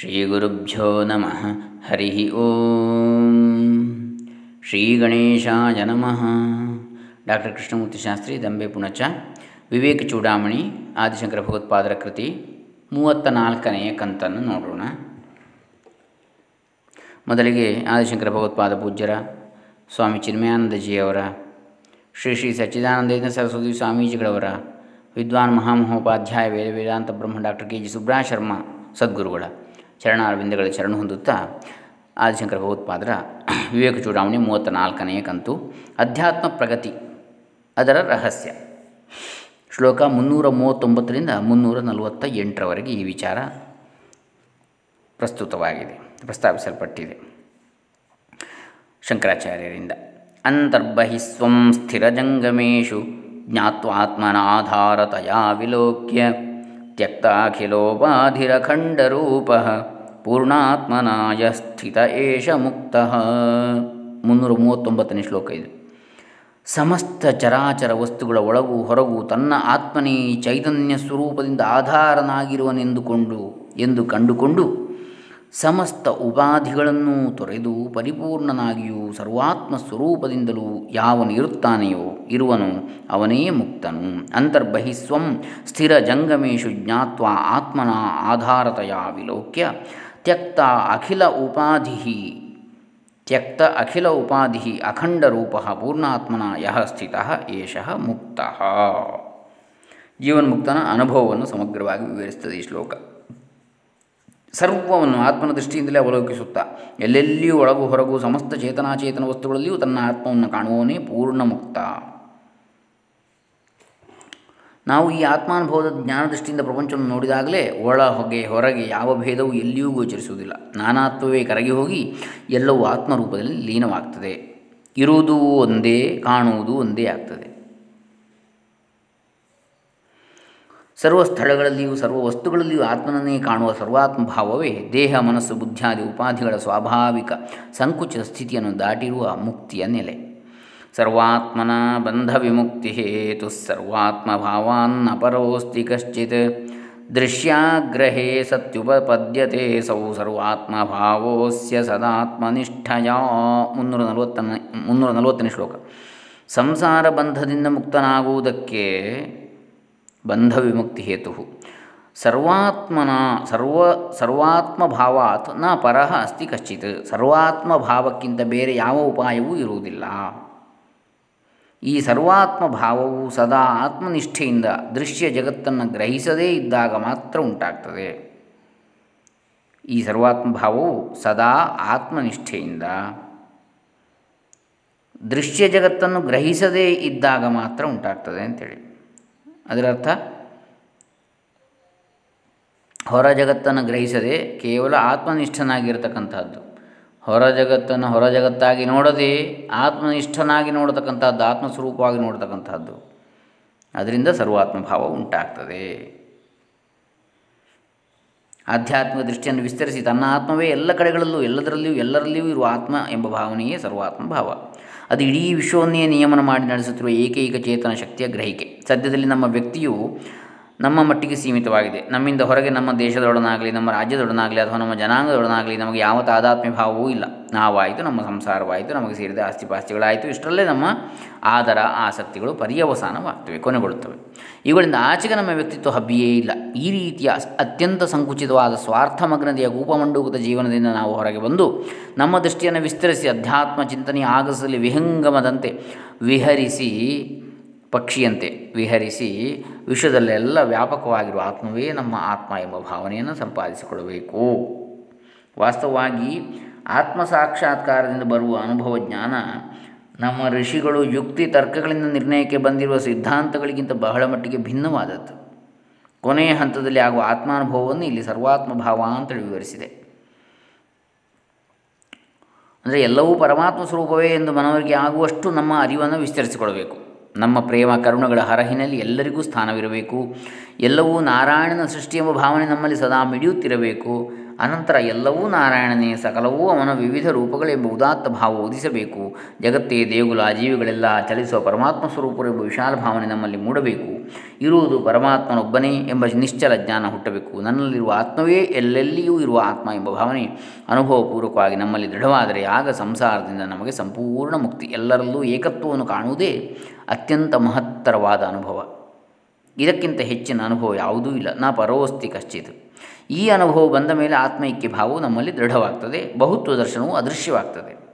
ಶ್ರೀಗುರುಭ್ಯೋ ನಮಃ ಹರಿ ಓಂ ಶ್ರೀ ಗಣೇಶಾಯ ನಮಃ ಡಾಕ್ಟರ್ ಕೃಷ್ಣಮೂರ್ತಿ ಶಾಸ್ತ್ರಿ ದಂಬೆ ಪುಣಚ ವಿವೇಕ ಚೂಡಾಮಣಿ ಆದಿಶಂಕರ ಭಗವತ್ಪಾದರ ಕೃತಿ ಮೂವತ್ತ ನಾಲ್ಕನೆಯ ಕಂತನ್ನು ನೋಡೋಣ. ಮೊದಲಿಗೆ ಆದಿಶಂಕರ ಭಗವತ್ಪಾದ ಪೂಜ್ಯರ ಸ್ವಾಮಿ ಚಿನ್ಮಯಾನಂದಜಿಯವರ, ಶ್ರೀ ಶ್ರೀ ಸಚ್ಚಿದಾನಂದೇಂದ್ರ ಸರಸ್ವತಿ ಸ್ವಾಮೀಜಿಗಳವರ, ವಿದ್ವಾನ್ ಮಹಾಮಹೋಪಾಧ್ಯಾಯ ವೇದ ವೇದಾಂತ ಬ್ರಹ್ಮ doctor K G Subra Sharma ಸದ್ಗುರುಗಳ ಚರಣಾರವಿಂದಗಳ ಚರಣ ಹೊಂದುತ್ತಾ ಆದಿಶಂಕರ ಭಗವತ್ಪಾದರ ವಿವೇಕ ಚೂಡಾವಣೆ ಮೂವತ್ತ ನಾಲ್ಕನೆಯ ಕಂತು. ಅಧ್ಯಾತ್ಮ ಪ್ರಗತಿ, ಅದರ ರಹಸ್ಯ. ಶ್ಲೋಕ ಮುನ್ನೂರ ಮೂವತ್ತೊಂಬತ್ತರಿಂದ ಮುನ್ನೂರ ನಲವತ್ತ ಎಂಟರವರೆಗೆ ಈ ವಿಚಾರ ಪ್ರಸ್ತುತವಾಗಿದೆ, ಪ್ರಸ್ತಾಪಿಸಲ್ಪಟ್ಟಿದೆ. ಶಂಕರಾಚಾರ್ಯರಿಂದ ಅಂತರ್ಬಹಿಸ್ವಂ ಸ್ಥಿರಜಂಗಮೇಶು ಜ್ಞಾತ್ವಾತ್ಮನಾಧಾರತಯಾ ವಿಲೋಕ್ಯ. ತ್ಯಕ್ತಾಖಿಲೋಪಾಧಿರಖಂಡರೂಪ ಪೂರ್ಣಾತ್ಮನಾಯ ಸ್ಥಿತ ಏಷ ಮುಕ್ತ. ಮುನ್ನೂರ ಮೂವತ್ತೊಂಬತ್ತನೇ ಶ್ಲೋಕ ಇದು. ಸಮಸ್ತ ಚರಾಚರ ವಸ್ತುಗಳ ಒಳಗೂ ಹೊರಗೂ ತನ್ನ ಆತ್ಮನೇ ಚೈತನ್ಯ ಸ್ವರೂಪದಿಂದ ಆಧಾರನಾಗಿರುವನೆಂದುಕೊಂಡು, ಎಂದು ಕಂಡುಕೊಂಡು ಸಮಸ್ತ ಉಪಾಧಿಗಳನ್ನು ತೊರೆದು ಪರಿಪೂರ್ಣನಾಗಿಯೂ ಸರ್ವಾತ್ಮ ಸ್ವರೂಪದಿಂದಲೂ ಯಾವನು ಇರುತ್ತಾನೆಯೋ ಇರುವನು ಅವನೇ ಮುಕ್ತನು. ಅಂತರ್ಬಹಿಸ್ವಂ ಸ್ಥಿರ ಜಂಗಮೇಶು ಜ್ಞಾತ್ವ ಆತ್ಮನ ಆಧಾರತೆಯ ವಿಲೋಕ್ಯ. ತ್ಯಕ್ತ ಅಖಿಲ ಉಪಾಧಿ ತ್ಯಕ್ತ ಅಖಿಲ ಉಪಾಧಿ ಅಖಂಡರೂಪ ಪೂರ್ಣಾತ್ಮನ ಯಹ ಸ್ಥಿತ ಏಷ ಮುಕ್ತ. ಜೀವನ್ಮುಕ್ತನ ಅನುಭವವನ್ನು ಸಮಗ್ರವಾಗಿ ವಿವರಿಸ್ತದೆ ಈ ಶ್ಲೋಕ. ಸರ್ವವನ್ನು ಆತ್ಮನ ದೃಷ್ಟಿಯಿಂದಲೇ ಅವಲೋಕಿಸುತ್ತಾ, ಎಲ್ಲೆಲ್ಲಿಯೂ ಒಳಗು ಹೊರಗು ಸಮಸ್ತ ಚೇತನಾಚೇತನ ವಸ್ತುಗಳಲ್ಲಿಯೂ ತನ್ನ ಆತ್ಮವನ್ನು ಕಾಣುವವನೇ ಪೂರ್ಣ ಮುಕ್ತ ನಾವು ಈ ಆತ್ಮಾನುಭವದ ಜ್ಞಾನ ದೃಷ್ಟಿಯಿಂದ ಪ್ರಪಂಚವನ್ನು ನೋಡಿದಾಗಲೇ ಒಳ, ಹೊಗೆ, ಹೊರಗೆ ಯಾವ ಭೇದವೂ ಎಲ್ಲಿಯೂ ಗೋಚರಿಸುವುದಿಲ್ಲ. ನಾನಾತ್ವವೇ ಕರಗಿ ಹೋಗಿ ಎಲ್ಲವೂ ಆತ್ಮರೂಪದಲ್ಲಿ ಲೀನವಾಗ್ತದೆ. ಇರುವುದು ಒಂದೇ, ಕಾಣುವುದು ಒಂದೇ ಆಗ್ತದೆ. ಸರ್ವ ಸ್ಥಳಗಳಲ್ಲಿಯೂ, ಸರ್ವ ವಸ್ತುಗಳಲ್ಲಿಯೂ ಆತ್ಮನನ್ನೇ ಕಾಣುವ ಸರ್ವಾತ್ಮ ಭಾವವೇ ದೇಹ, ಮನಸ್ಸು ಬುದ್ಧಿಯಾದಿ ಉಪಾಧಿಗಳ ಸ್ವಾಭಾವಿಕ ಸಂಕುಚಿತ ಸ್ಥಿತಿಯನ್ನು ದಾಟಿರುವ ಮುಕ್ತಿಯ ನೆಲೆ. ಸರ್ವಾತ್ಮನ ಬಂಧ ವಿಮುಕ್ತಿ ಹೇತು ಸರ್ವಾತ್ಮ ಭಾವಾನ್ನ ಪರೋಸ್ತಿ ಕಶ್ಚಿತ್. ದೃಶ್ಯಾಗ್ರಹೇ ಸತ್ಯುಪಪದ್ಯತೆ ಸೌ ಸರ್ವಾತ್ಮಭಾವೋಸ್ಯ ಸದಾತ್ಮನಿಷ್ಠಯ. ಮುನ್ನೂರ ನಲವತ್ತನೇ ಮುನ್ನೂರ ನಲವತ್ತನೇ ಶ್ಲೋಕ. ಸಂಸಾರ ಬಂಧದಿಂದ ಮುಕ್ತನಾಗುವುದಕ್ಕೆ ಬಂಧ ವಿಮುಕ್ತಿ ಹೇತು ಸರ್ವಾತ್ಮನ, ಸರ್ವ ಸರ್ವಾತ್ಮ ಭಾವಾತ್ನ ಪರಹ ಅಸ್ತಿ ಕಶ್ಚಿತ್. ಸರ್ವಾತ್ಮ ಭಾವಕ್ಕಿಂತ ಬೇರೆ ಯಾವ ಉಪಾಯವೂ ಇರುವುದಿಲ್ಲ. ಈ ಸರ್ವಾತ್ಮ ಭಾವವು ಸದಾ ಆತ್ಮನಿಷ್ಠೆಯಿಂದ ದೃಶ್ಯ ಜಗತ್ತನ್ನು ಗ್ರಹಿಸದೇ ಇದ್ದಾಗ ಮಾತ್ರ ಉಂಟಾಗ್ತದೆ. ಈ ಸರ್ವಾತ್ಮ ಭಾವವು ಸದಾ ಆತ್ಮನಿಷ್ಠೆಯಿಂದ ದೃಶ್ಯ ಜಗತ್ತನ್ನು ಗ್ರಹಿಸದೇ ಇದ್ದಾಗ ಮಾತ್ರ ಉಂಟಾಗ್ತದೆ ಅಂತೇಳಿ. ಅದರರ್ಥ ಹೊರ ಜಗತ್ತನ್ನು ಗ್ರಹಿಸದೆ ಕೇವಲ ಆತ್ಮನಿಷ್ಠನಾಗಿರ್ತಕ್ಕಂಥದ್ದು. ಹೊರ ಜಗತ್ತನ್ನು ಹೊರ ಜಗತ್ತಾಗಿ ನೋಡದೆ ಆತ್ಮನಿಷ್ಠನಾಗಿ ನೋಡತಕ್ಕಂಥದ್ದು, ಆತ್ಮಸ್ವರೂಪವಾಗಿ ನೋಡತಕ್ಕಂಥದ್ದು. ಅದರಿಂದ ಸರ್ವಾತ್ಮ ಭಾವ ಉಂಟಾಗ್ತದೆ. ಆಧ್ಯಾತ್ಮಿಕ ದೃಷ್ಟಿಯನ್ನು ವಿಸ್ತರಿಸಿ ತನ್ನ ಆತ್ಮವೇ ಎಲ್ಲ ಕಡೆಗಳಲ್ಲೂ, ಎಲ್ಲದರಲ್ಲಿಯೂ, ಎಲ್ಲರಲ್ಲಿಯೂ ಇರುವ ಆತ್ಮ ಎಂಬ ಭಾವನೆಯೇ ಸರ್ವಾತ್ಮ ಭಾವ ಅದು ಇಡೀ ವಿಶ್ವವನ್ನೇ ನಿಯಮನ ಮಾಡಿ ನಡೆಸುತ್ತಿರುವ ಏಕೈಕ ಚೇತನ ಶಕ್ತಿಯ ಗ್ರಹಿಕೆ. ಸದ್ಯದಲ್ಲಿ ನಮ್ಮ ವ್ಯಕ್ತಿಯು ನಮ್ಮ ಮಟ್ಟಿಗೆ ಸೀಮಿತವಾಗಿದೆ. ನಮ್ಮಿಂದ ಹೊರಗೆ ನಮ್ಮ ದೇಶದೊಡನಾಗಲಿ, ನಮ್ಮ ರಾಜ್ಯದೊಡನಾಗಲಿ ಅಥವಾ ನಮ್ಮ ಜನಾಂಗದೊಡನಾಗಲಿ ನಮಗೆ ಯಾವ ತಾದಾತ್ಮ್ಯ ಭಾವವೂ ಇಲ್ಲ. ನಾವಾಯಿತು, ನಮ್ಮ ಸಂಸಾರವಾಯಿತು, ನಮಗೆ ಸೇರಿದ ಆಸ್ತಿಪಾಸ್ತಿಗಳಾಯಿತು. ಇಷ್ಟರಲ್ಲೇ ನಮ್ಮ ಆದರ, ಆಸಕ್ತಿಗಳು ಪರ್ಯವಸಾನವಾಗ್ತವೆ, ಕೊನೆಗೊಳ್ಳುತ್ತವೆ. ಇವುಗಳಿಂದ ಆಚೆಗೆ ನಮ್ಮ ವ್ಯಕ್ತಿತ್ವ ಹಬ್ಬಿಯೇ ಇಲ್ಲ. ಈ ರೀತಿಯ ಅತ್ಯಂತ ಸಂಕುಚಿತವಾದ ಸ್ವಾರ್ಥಮಗ್ನತೆಯ ಕೂಪಮಂಡೂಕದ ಜೀವನದಿಂದ ನಾವು ಹೊರಗೆ ಬಂದು ನಮ್ಮ ದೃಷ್ಟಿಯನ್ನು ವಿಸ್ತರಿಸಿ, ಅಧ್ಯಾತ್ಮ ಚಿಂತನೆಯ ಆಗಸದಲ್ಲಿ ವಿಹಂಗಮದಂತೆ ವಿಹರಿಸಿ ಪಕ್ಷಿಯಂತೆ ವಿಹರಿಸಿ ವಿಶ್ವದಲ್ಲೆಲ್ಲ ವ್ಯಾಪಕವಾಗಿರುವ ಆತ್ಮವೇ ನಮ್ಮ ಆತ್ಮ ಎಂಬ ಭಾವನೆಯನ್ನು ಸಂಪಾದಿಸಿಕೊಳ್ಳಬೇಕು ವಾಸ್ತವವಾಗಿ ಆತ್ಮ ಸಾಕ್ಷಾತ್ಕಾರದಿಂದ ಬರುವ ಅನುಭವ ಜ್ಞಾನ ನಮ್ಮ ಋಷಿಗಳು ಯುಕ್ತಿ ತರ್ಕಗಳಿಂದ ನಿರ್ಣಯಕ್ಕೆ ಬಂದಿರುವ ಸಿದ್ಧಾಂತಗಳಿಗಿಂತ ಬಹಳ ಮಟ್ಟಿಗೆ ಭಿನ್ನವಾದದ್ದು. ಕೊನೆಯ ಹಂತದಲ್ಲಿ ಆಗುವ ಆತ್ಮಾನುಭವವನ್ನು ಇಲ್ಲಿ ಸರ್ವಾತ್ಮ ಭಾವ ಅಂತೇಳಿ ವಿವರಿಸಿದೆ. ಅಂದರೆ ಎಲ್ಲವೂ ಪರಮಾತ್ಮ ಸ್ವರೂಪವೇ ಎಂದು ಮನವರಿಗೆ ಆಗುವಷ್ಟು ನಮ್ಮ ಅರಿವನ್ನು ವಿಸ್ತರಿಸಿಕೊಳ್ಬೇಕು ನಮ್ಮ ಪ್ರೇಮ ಕರುಣಗಳ ಹರಹಿನಲ್ಲಿ ಎಲ್ಲರಿಗೂ ಸ್ಥಾನವಿರಬೇಕು. ಎಲ್ಲವೂ ನಾರಾಯಣನ ಸೃಷ್ಟಿ ಎಂಬ ಭಾವನೆ ನಮ್ಮಲ್ಲಿ ಸದಾ ಮಿಡಿಯುತ್ತಿರಬೇಕು. ಅನಂತರ ಎಲ್ಲವೂ ನಾರಾಯಣನೇ, ಸಕಲವೂ ಅವನ ವಿವಿಧ ರೂಪಗಳೆಂಬ ಉದಾತ್ತ ಭಾವ ಉದಿಸಬೇಕು ಜಗತ್ತೇ ದೇಗುಲ, ಜೀವಿಗಳೆಲ್ಲ ಚಲಿಸುವ ಪರಮಾತ್ಮ ಸ್ವರೂಪರೆಂಬ ವಿಶಾಲ ಭಾವನೆ ನಮ್ಮಲ್ಲಿ ಮೂಡಬೇಕು. ಇರುವುದು ಪರಮಾತ್ಮನೊಬ್ಬನೇ ಎಂಬ ನಿಶ್ಚಲ ಜ್ಞಾನ ಹುಟ್ಟಬೇಕು. ನನ್ನಲ್ಲಿರುವ ಆತ್ಮವೇ ಎಲ್ಲೆಲ್ಲಿಯೂ ಇರುವ ಆತ್ಮ ಎಂಬ ಭಾವನೆ ಅನುಭವಪೂರ್ವಕವಾಗಿ ನಮ್ಮಲ್ಲಿ ದೃಢವಾದರೆ ಆಗ ಸಂಸಾರದಿಂದ ನಮಗೆ ಸಂಪೂರ್ಣ ಮುಕ್ತಿ, ಎಲ್ಲರಲ್ಲೂ ಏಕತ್ವವನ್ನು ಕಾಣುವುದೇ ಅತ್ಯಂತ ಮಹತ್ತರವಾದ ಅನುಭವ. ಇದಕ್ಕಿಂತ ಹೆಚ್ಚಿನ ಅನುಭವ ಯಾವುದೂ ಇಲ್ಲ. ನಾ ಪರೋಸ್ತಿ ಕಶ್ಚಿತ್. ಈ ಅನುಭವ ಬಂದ ಮೇಲೆ ಆತ್ಮೈಕ್ಯ ಭಾವವು ನಮ್ಮಲ್ಲಿ ದೃಢವಾಗ್ತದೆ. ಬಹುತ್ವ ದರ್ಶನವು ಅದೃಶ್ಯವಾಗ್ತದೆ.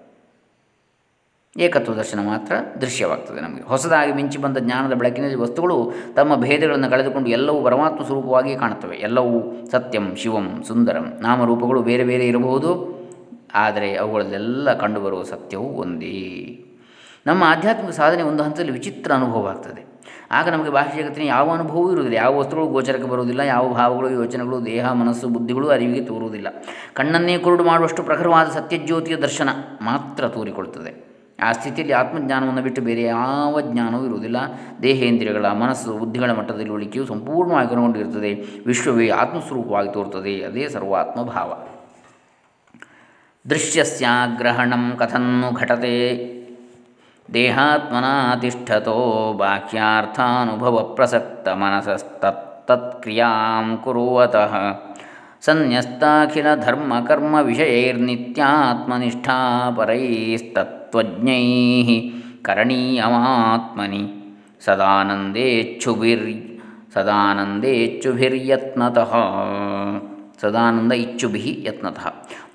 ಏಕತ್ವ ದರ್ಶನ ಮಾತ್ರ ದೃಶ್ಯವಾಗ್ತದೆ ನಮಗೆ. ಹೊಸದಾಗಿ ಮಿಂಚಿ ಬಂದ ಜ್ಞಾನದ ಬೆಳಕಿನಲ್ಲಿ ವಸ್ತುಗಳು ತಮ್ಮ ಭೇದಗಳನ್ನು ಕಳೆದುಕೊಂಡು ಎಲ್ಲವೂ ಪರಮಾತ್ಮ ಸ್ವರೂಪವಾಗಿಯೇ ಕಾಣುತ್ತವೆ. ಎಲ್ಲವೂ ಸತ್ಯಂ, ಶಿವಂ, ಸುಂದರಂ, ನಾಮರೂಪಗಳು ಬೇರೆ ಬೇರೆ ಇರಬಹುದು. ಆದರೆ ಅವುಗಳಲ್ಲೆಲ್ಲ ಕಂಡುಬರುವ ಸತ್ಯವು ಒಂದೇ. ನಮ್ಮ ಆಧ್ಯಾತ್ಮಿಕ ಸಾಧನೆ ಒಂದು ಹಂತದಲ್ಲಿ ವಿಚಿತ್ರ ಅನುಭವ ಆಗ್ತದೆ ಆಗ ನಮಗೆ ಬಾಹ್ಯ ಜಗತ್ತಿನ ಯಾವ ಅನುಭವವೂ ಇರುವುದಿಲ್ಲ. ಯಾವ ವಸ್ತುಗಳು ಗೋಚರಕ್ಕೆ ಬರುವುದಿಲ್ಲ, ಯಾವ ಭಾವಗಳು, ಯೋಚನೆಗಳು, ದೇಹ, ಮನಸ್ಸು, ಬುದ್ಧಿಗಳು, ಅರಿವಿಗೆ ತೋರುವುದಿಲ್ಲ. ಕಣ್ಣನ್ನೇ ಕುರುಡು ಮಾಡುವಷ್ಟು ಪ್ರಖರವಾದ ಸತ್ಯಜ್ಯೋತಿಯ ದರ್ಶನ ಮಾತ್ರ ತೋರಿಕೊಳ್ಳುತ್ತದೆ ಆ ಸ್ಥಿತಿಯಲ್ಲಿ ಆತ್ಮಜ್ಞಾನವನ್ನು ಬಿಟ್ಟು ಬೇರೆ ಯಾವ ಜ್ಞಾನವೂ ಇರುವುದಿಲ್ಲ. ದೇಹೇಂದ್ರಿಯಗಳ ಮನಸ್ಸು, ಬುದ್ಧಿಗಳ ಮಟ್ಟದಲ್ಲಿ ಉಳಿಕೆಯು ಸಂಪೂರ್ಣವಾಗಿ ಕೊನೆಗೊಂಡಿರುತ್ತದೆ ವಿಶ್ವವೇ ಆತ್ಮಸ್ವರೂಪವಾಗಿ ತೋರುತ್ತದೆ. ಅದೇ ಸರ್ವಾತ್ಮ ಭಾವ ದೃಶ್ಯಸ್ಯಾಗ್ರಹಣಂ ಕಥನ್ನು ಘಟತೆ. ದೇಹಾತ್ಮನಾ ತಿಷ್ಠತೋ ಬಾಹ್ಯಾರ್ಥಾನುಭವ ಪ್ರಸಕ್ತ ಮನಸಸ್ತತ್ಕ್ರಿಯಾಂ ಕುರುವತಃ. ವಿಷಯೈರ್ನಿತ್ಯಾತ್ಮನಿಷ್ಠಾ ಪರೈಸ್ತತ್ವಜ್ಞೈ ಕರಣೀಯಮಾತ್ಮನಿ ಸದಾನಂದೇಚ್ಛುಭಿರ್ ಸದಾನಂದೇಚ್ಛುಭಿರ್ಯತ್ನತಃ. ಸದಾನಂದ ಇಚ್ಛುಭಿ ಯತ್ನತಃ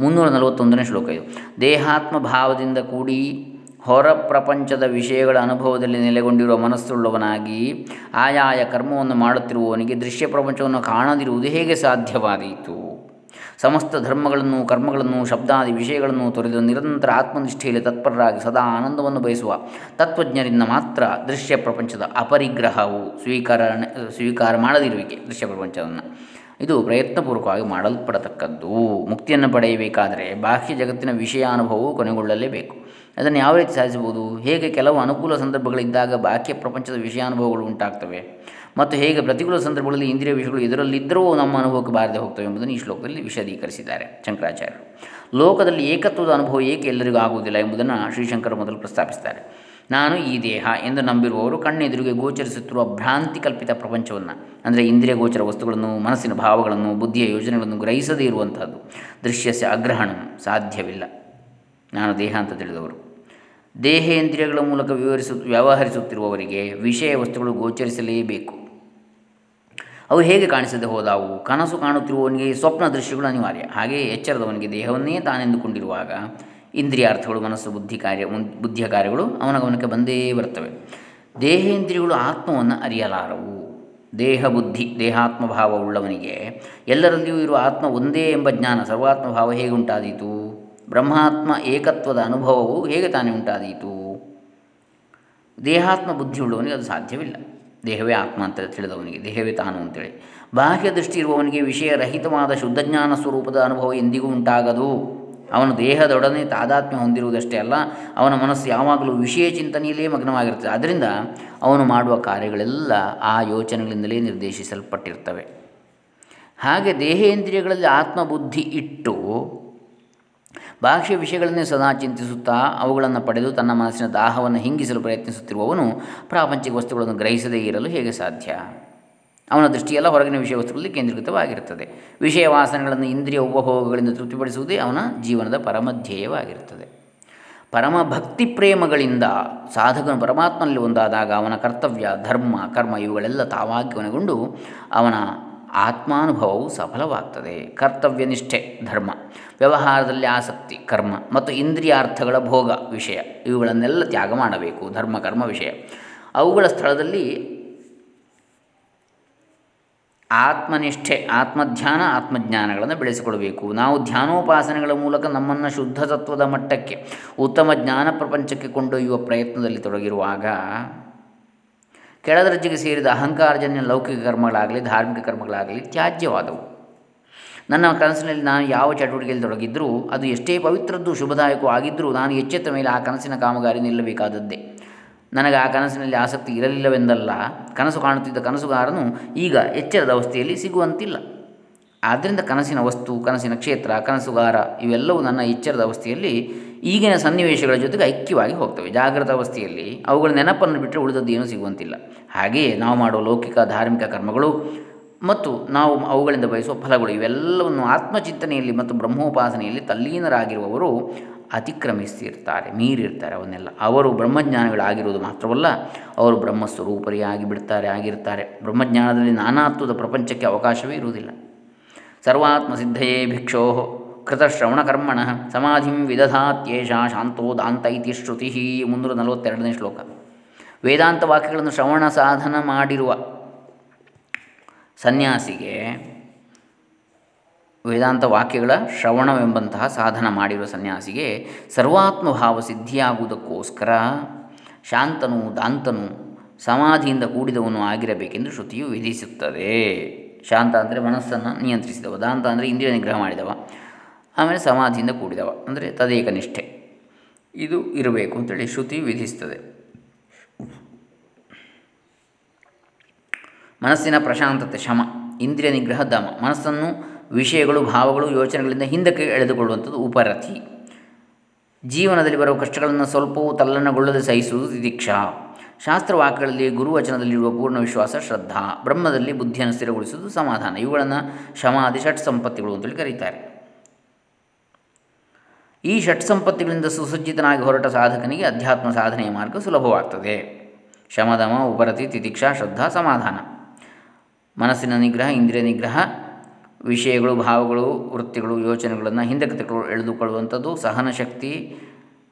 ಮುನ್ನೂರ ನಲವತ್ತೊಂದನೇ ಶ್ಲೋಕ ಇದು. ದೇಹಾತ್ಮ ಭಾವದಿಂದ ಕೂಡಿ ಹೊರ ಪ್ರಪಂಚದ ವಿಷಯಗಳ ಅನುಭವದಲ್ಲಿ ನೆಲೆಗೊಂಡಿರುವ ಮನಸ್ಸುಳ್ಳವನಾಗಿ ಆಯಾಯ ಕರ್ಮವನ್ನು ಮಾಡುತ್ತಿರುವವನಿಗೆ ದೃಶ್ಯ ಪ್ರಪಂಚವನ್ನು ಕಾಣದಿರುವುದು ಹೇಗೆ ಸಾಧ್ಯವಾದೀತು? ಸಮಸ್ತ ಧರ್ಮಗಳನ್ನು, ಕರ್ಮಗಳನ್ನು, ಶಬ್ದಾದಿ ವಿಷಯಗಳನ್ನು ತೊರೆದು ನಿರಂತರ ಆತ್ಮನಿಷ್ಠೆಯಲ್ಲಿ ತತ್ಪರರಾಗಿ ಸದಾ ಆನಂದವನ್ನು ಬಯಸುವ ತತ್ವಜ್ಞರಿಂದ ಮಾತ್ರ ದೃಶ್ಯ ಪ್ರಪಂಚದ ಅಪರಿಗ್ರಹವು ಸ್ವೀಕಾರ ಸ್ವೀಕಾರ ಮಾಡದಿರುವಿಕೆ ದೃಶ್ಯ ಪ್ರಪಂಚವನ್ನು. ಇದು ಪ್ರಯತ್ನಪೂರ್ವಕವಾಗಿ ಮಾಡಲ್ಪಡತಕ್ಕದ್ದು. ಮುಕ್ತಿಯನ್ನು ಪಡೆಯಬೇಕಾದರೆ ಬಾಹ್ಯ ಜಗತ್ತಿನ ವಿಷಯಾನುಭವವು ಕೊನೆಗೊಳ್ಳಲೇಬೇಕು. ಅದನ್ನು ಯಾವ ರೀತಿ ಸಾಧಿಸಬಹುದು? ಹೇಗೆ ಕೆಲವು ಅನುಕೂಲ ಸಂದರ್ಭಗಳಿದ್ದಾಗ ಬಾಹ್ಯ ಪ್ರಪಂಚದ ವಿಷಯಾನುಭವಗಳು ಉಂಟಾಗ್ತವೆ? ಮತ್ತು ಹೇಗೆ ಪ್ರತಿಕೂಲ ಸಂದರ್ಭಗಳಲ್ಲಿ ಇಂದ್ರಿಯ ವಿಷಯಗಳು ಇದರಲ್ಲಿದ್ದರೂ ನಮ್ಮ ಅನುಭವಕ್ಕೆ ಬಾರದೆ ಹೋಗ್ತವೆ ಎಂಬುದನ್ನು ಈ ಶ್ಲೋಕದಲ್ಲಿ ವಿಶದೀಕರಿಸಿದ್ದಾರೆ ಶಂಕರಾಚಾರ್ಯರು. ಲೋಕದಲ್ಲಿ ಏಕತ್ವದ ಅನುಭವ ಏಕೆ ಎಲ್ಲರಿಗೂ ಆಗುವುದಿಲ್ಲ ಎಂಬುದನ್ನು ಶ್ರೀಶಂಕರ ಮೊದಲು ಪ್ರಸ್ತಾಪಿಸ್ತಾರೆ. ನಾನು ಈ ದೇಹ ಎಂದು ನಂಬಿರುವವರು ಕಣ್ಣೆದುರಿಗೆ ಗೋಚರಿಸುತ್ತಿರುವ ಭ್ರಾಂತಿ ಕಲ್ಪಿತ ಪ್ರಪಂಚವನ್ನು, ಅಂದರೆ ಇಂದ್ರಿಯ ಗೋಚರ ವಸ್ತುಗಳನ್ನು, ಮನಸ್ಸಿನ ಭಾವಗಳನ್ನು, ಬುದ್ಧಿಯ ಯೋಜನೆಗಳನ್ನು ಗ್ರಹಿಸದೇ ಇರುವಂಥದ್ದು ದೃಶ್ಯಸ್ಯ ಅಗ್ರಹಣ ಸಾಧ್ಯವಿಲ್ಲ. ನಾನು ದೇಹ ಅಂತ ತಿಳಿದವರು. ದೇಹೇಂದ್ರಿಯಗಳ ಮೂಲಕ ವಿವರಿಸು, ವ್ಯವಹರಿಸುತ್ತಿರುವವರಿಗೆ ವಿಷಯ ವಸ್ತುಗಳು ಗೋಚರಿಸಲೇಬೇಕು. ಅವು ಹೇಗೆ ಕಾಣಿಸದೆ ಹೋದಾವು? ಕನಸು ಕಾಣುತ್ತಿರುವವನಿಗೆ ಸ್ವಪ್ನ ದೃಶ್ಯಗಳು ಅನಿವಾರ್ಯ. ಹಾಗೆಯೇ ಎಚ್ಚರದವನಿಗೆ ದೇಹವನ್ನೇ ತಾನೆಂದುಕೊಂಡಿರುವಾಗ ಇಂದ್ರಿಯಾರ್ಥಗಳು, ಮನಸ್ಸು, ಬುದ್ಧಿ ಕಾರ್ಯ ಬುದ್ಧಿಯ ಕಾರ್ಯಗಳು ಅವನ ಗಮನಕ್ಕೆ ಬಂದೇ ಬರ್ತವೆ ದೇಹೇಂದ್ರಿಯಗಳು ಆತ್ಮವನ್ನು ಅರಿಯಲಾರವು. ದೇಹ ಬುದ್ಧಿ, ದೇಹಾತ್ಮಭಾವ ಉಳ್ಳವನಿಗೆ ಎಲ್ಲರಲ್ಲಿಯೂ ಇರುವ ಆತ್ಮ ಒಂದೇ ಎಂಬ ಜ್ಞಾನ, ಸರ್ವಾತ್ಮಭಾವ ಹೇಗೆ ಉಂಟಾದೀತು? ಬ್ರಹ್ಮಾತ್ಮ ಏಕತ್ವದ ಅನುಭವವು ಹೇಗೆ ತಾನೇ ಉಂಟಾದೀತು? ದೇಹಾತ್ಮ ಬುದ್ಧಿಯುಳ್ಳವನಿಗೆ ಅದು ಸಾಧ್ಯವಿಲ್ಲ. ದೇಹವೇ ಆತ್ಮ ಅಂತ ತಿಳಿದವನಿಗೆ, ದೇಹವೇ ತಾನು ಅಂತೇಳಿ. ಬಾಹ್ಯ ದೃಷ್ಟಿ ಇರುವವನಿಗೆ ವಿಷಯ ವಿಷಯರಹಿತವಾದ ಶುದ್ಧಜ್ಞಾನ ಸ್ವರೂಪದ ಅನುಭವ ಎಂದಿಗೂ ಉಂಟಾಗದು. ಅವನು ದೇಹದೊಡನೆ ತಾದಾತ್ಮ್ಯ ಹೊಂದಿರುವುದಷ್ಟೇ ಅಲ್ಲ, ಅವನ ಮನಸ್ಸು ಯಾವಾಗಲೂ ವಿಷಯ ಚಿಂತನೆಯಲ್ಲೇ ಮಗ್ನವಾಗಿರ್ತದೆ ಅದರಿಂದ ಅವನು ಮಾಡುವ ಕಾರ್ಯಗಳೆಲ್ಲ ಆ ಯೋಚನೆಗಳಿಂದಲೇ ನಿರ್ದೇಶಿಸಲ್ಪಟ್ಟಿರ್ತವೆ. ಹಾಗೆ ದೇಹೇಂದ್ರಿಯಗಳಲ್ಲಿ ಆತ್ಮಬುದ್ಧಿ ಇಟ್ಟು ಬಾಹ್ಯ ವಿಷಯಗಳನ್ನೇ ಸದಾ ಚಿಂತಿಸುತ್ತಾ ಅವುಗಳನ್ನು ಪಡೆದು ತನ್ನ ಮನಸ್ಸಿನ ದಾಹವನ್ನು ಹಿಂಗಿಸಲು ಪ್ರಯತ್ನಿಸುತ್ತಿರುವವನು ಪ್ರಾಪಂಚಿಕ ವಸ್ತುಗಳನ್ನು ಗ್ರಹಿಸದೇ ಇರಲು ಹೇಗೆ ಸಾಧ್ಯ? ಅವನ ದೃಷ್ಟಿಯೆಲ್ಲ ಹೊರಗಿನ ವಿಷಯ ವಸ್ತುಗಳಲ್ಲಿ ಕೇಂದ್ರೀಕೃತವಾಗಿರುತ್ತದೆ. ವಿಷಯ ವಾಸನೆಗಳನ್ನು ಇಂದ್ರಿಯ ಉಪಭೋಗಗಳಿಂದ ತೃಪ್ತಿಪಡಿಸುವುದೇ ಅವನ ಜೀವನದ ಪರಮಧ್ಯೇಯವಾಗಿರುತ್ತದೆ ಪರಮ ಭಕ್ತಿ ಪ್ರೇಮಗಳಿಂದ ಸಾಧಕನು ಪರಮಾತ್ಮನಲ್ಲಿ ಒಂದಾದಾಗ ಅವನ ಕರ್ತವ್ಯ, ಧರ್ಮ, ಕರ್ಮ ಇವುಗಳೆಲ್ಲ ತಾವಾಗಿ ಕೊನೆಗೊಂಡು ಅವನ ಆತ್ಮಾನುಭವವು ಸಫಲವಾಗ್ತದೆ. ಕರ್ತವ್ಯನಿಷ್ಠೆ, ಧರ್ಮ. ವ್ಯವಹಾರದಲ್ಲಿ ಆಸಕ್ತಿ, ಕರ್ಮ ಮತ್ತು ಇಂದ್ರಿಯಾರ್ಥಗಳ ಭೋಗ ವಿಷಯ. ಇವುಗಳನ್ನೆಲ್ಲ ತ್ಯಾಗ ಮಾಡಬೇಕು, ಧರ್ಮ, ಕರ್ಮ ವಿಷಯ. ಅವುಗಳ ಸ್ಥಳದಲ್ಲಿ ಆತ್ಮನಿಷ್ಠೆ, ಆತ್ಮಧ್ಯಾನ, ಆತ್ಮಜ್ಞಾನಗಳನ್ನು ಬೆಳೆಸಿಕೊಡಬೇಕು ನಾವು ಧ್ಯಾನೋಪಾಸನೆಗಳ ಮೂಲಕ ನಮ್ಮನ್ನು ಶುದ್ಧ ತತ್ವದ ಮಟ್ಟಕ್ಕೆ, ಉತ್ತಮ ಜ್ಞಾನ ಪ್ರಪಂಚಕ್ಕೆ ಕೊಂಡೊಯ್ಯುವ ಪ್ರಯತ್ನದಲ್ಲಿ ತೊಡಗಿರುವಾಗ ಕೆಳದರ್ಜೆಗೆ ಸೇರಿದ ಅಹಂಕಾರಜನ್ಯ ಲೌಕಿಕ ಕರ್ಮಗಳಾಗಲಿ, ಧಾರ್ಮಿಕ ಕರ್ಮಗಳಾಗಲಿ ತ್ಯಾಜ್ಯವಾದವು. ನನ್ನ ಕನಸಿನಲ್ಲಿ ನಾನು ಯಾವ ಚಟುವಟಿಕೆಯಲ್ಲಿ ತೊಡಗಿದ್ದರೂ ಅದು ಎಷ್ಟೇ ಪವಿತ್ರದ್ದು ಶುಭದಾಯಕವೂ ಆಗಿದ್ದರೂ ನಾನು ಎಚ್ಚೆತ್ತ ಮೇಲೆ ಆ ಕನಸಿನ ಕಾಮಗಾರಿ ನಿಲ್ಲಬೇಕಾದದ್ದೇ. ನನಗೆ ಆ ಕನಸಿನಲ್ಲಿ ಆಸಕ್ತಿ ಇರಲಿಲ್ಲವೆಂದಲ್ಲ, ಕನಸು ಕಾಣುತ್ತಿದ್ದ ಕನಸುಗಾರನು ಈಗ ಎಚ್ಚರದ ಅವಸ್ಥೆಯಲ್ಲಿ ಸಿಗುವಂತಿಲ್ಲ. ಆದ್ದರಿಂದ ಕನಸಿನ ವಸ್ತು, ಕನಸಿನ ಕ್ಷೇತ್ರ, ಕನಸುಗಾರ ಇವೆಲ್ಲವೂ ನನ್ನ ಎಚ್ಚರದ ಅವಸ್ಥೆಯಲ್ಲಿ ಈಗಿನ ಸನ್ನಿವೇಶಗಳ ಜೊತೆಗೆ ಐಕ್ಯವಾಗಿ ಹೋಗ್ತವೆ. ಜಾಗೃತ ಅವಸ್ಥೆಯಲ್ಲಿ ಅವುಗಳ ನೆನಪನ್ನು ಬಿಟ್ಟರೆ ಉಳಿದದ್ದು ಏನೂ ಸಿಗುವಂತಿಲ್ಲ. ಹಾಗೆಯೇ ನಾವು ಮಾಡುವ ಲೌಕಿಕ, ಧಾರ್ಮಿಕ ಕರ್ಮಗಳು ಮತ್ತು ನಾವು ಅವುಗಳಿಂದ ಬಯಸುವ ಫಲಗಳು ಇವೆಲ್ಲವನ್ನು ಆತ್ಮಚಿಂತನೆಯಲ್ಲಿ ಮತ್ತು ಬ್ರಹ್ಮೋಪಾಸನೆಯಲ್ಲಿ ತಲ್ಲೀನರಾಗಿರುವವರು ಅತಿಕ್ರಮಿಸಿರ್ತಾರೆ, ಮೀರಿರ್ತಾರೆ ಅವನ್ನೆಲ್ಲ. ಅವರು ಬ್ರಹ್ಮಜ್ಞಾನಿಗಳಾಗಿರುವುದು ಮಾತ್ರವಲ್ಲ, ಅವರು ಬ್ರಹ್ಮಸ್ವರೂಪರೇ ಆಗಿಬಿಡ್ತಾರೆ, ಆಗಿರ್ತಾರೆ. ಬ್ರಹ್ಮಜ್ಞಾನದಲ್ಲಿ ನಾನಾತ್ವದ ಪ್ರಪಂಚಕ್ಕೆ ಅವಕಾಶವೇ ಇರುವುದಿಲ್ಲ. ಸರ್ವಾತ್ಮ ಸಿದ್ಧಯೇ ಭಿಕ್ಷೋ ಕೃತಶ್ರವಣಕರ್ಮಣ ಸಮಾಧಿಂ ವಿದಧಾತ್ಯೇಷ ಶಾಂತೋ ದಾಂತ ಇತಿ ಶ್ರುತಿ ಮುನ್ನೂರ ನಲವತ್ತೆರಡನೇ ಶ್ಲೋಕ. ವೇದಾಂತ ವಾಕ್ಯಗಳನ್ನು ಶ್ರವಣ ಸಾಧನ ಮಾಡಿರುವ ಸನ್ಯಾಸಿಗೆ ವೇದಾಂತ ವಾಕ್ಯಗಳ ಶ್ರವಣವೆಂಬಂತಹ ಸಾಧನ ಮಾಡಿರುವ ಸನ್ಯಾಸಿಗೆ ಸರ್ವಾತ್ಮಭಾವ ಸಿದ್ಧಿಯಾಗುವುದಕ್ಕೋಸ್ಕರ ಶಾಂತನು ದಾಂತನು ಸಮಾಧಿಯಿಂದ ಕೂಡಿದವನು ಆಗಿರಬೇಕೆಂದು ಶ್ರುತಿಯು ವಿಧಿಸುತ್ತದೆ. ಶಾಂತ ಅಂದರೆ ಮನಸ್ಸನ್ನು ನಿಯಂತ್ರಿಸಿದವ, ದಾಂತ ಅಂದರೆ ಇಂದ್ರಿಯ ನಿಗ್ರಹ ಮಾಡಿದವ. ಆಮೇಲೆ ಸಮಾಧಿಯಿಂದ ಕೂಡಿದವ, ಅಂದರೆ ತದೇಕ ನಿಷ್ಠೆ. ಇದು ಇರಬೇಕು ಅಂತೇಳಿ ಶ್ರುತಿ ವಿಧಿಸ್ತದೆ. ಮನಸ್ಸಿನ ಪ್ರಶಾಂತತೆ, ಶಮ, ಇಂದ್ರಿಯ ನಿಗ್ರಹ ಮನಸ್ಸನ್ನು ವಿಷಯಗಳು, ಭಾವಗಳು, ಯೋಚನೆಗಳಿಂದ ಹಿಂದಕ್ಕೆ ಎಳೆದುಕೊಳ್ಳುವಂಥದ್ದು ಉಪರತಿ. ಜೀವನದಲ್ಲಿ ಬರುವ ಕಷ್ಟಗಳನ್ನು ಸ್ವಲ್ಪವೂ ತಲ್ಲಣಗೊಳ್ಳದೆ ಸಹಿಸುವುದು ದೀಕ್ಷಾ ಶಾಸ್ತ್ರವಾಕ್ಯಗಳಲ್ಲಿ, ಗುರುವಚನದಲ್ಲಿರುವ ಪೂರ್ಣ ವಿಶ್ವಾಸ, ಶ್ರದ್ಧಾ. ಬ್ರಹ್ಮದಲ್ಲಿ ಬುದ್ಧಿಯನ್ನು ಸ್ಥಿರಗೊಳಿಸುವುದು ಸಮಾಧಾನ. ಇವುಗಳನ್ನು ಶಮಾದಿ ಷಟ್ ಸಂಪತ್ತಿಗಳು ಅಂತೇಳಿ ಕರೀತಾರೆ. ಈ ಷಟ್ ಸಂಪತ್ತಿಗಳಿಂದ ಸುಸಜ್ಜಿತನಾಗಿ ಹೊರಟ ಸಾಧಕನಿಗೆ ಅಧ್ಯಾತ್ಮ ಸಾಧನೆಯ ಮಾರ್ಗ ಸುಲಭವಾಗ್ತದೆ. ಶಮದಮ, ಉಪರತಿ, ತಿತಿಕ್ಷಾ, ಶ್ರದ್ಧಾ, ಸಮಾಧಾನ. ಮನಸ್ಸಿನ ನಿಗ್ರಹ, ಇಂದ್ರಿಯ ನಿಗ್ರಹ, ವಿಷಯಗಳು, ಭಾವಗಳು, ವೃತ್ತಿಗಳು, ಯೋಚನೆಗಳನ್ನು ಹಿಂದಕ್ಕೆ ತಗೊಳ್ಳು ಎಳೆದುಕೊಳ್ಳುವಂಥದ್ದು ಸಹನ ಶಕ್ತಿ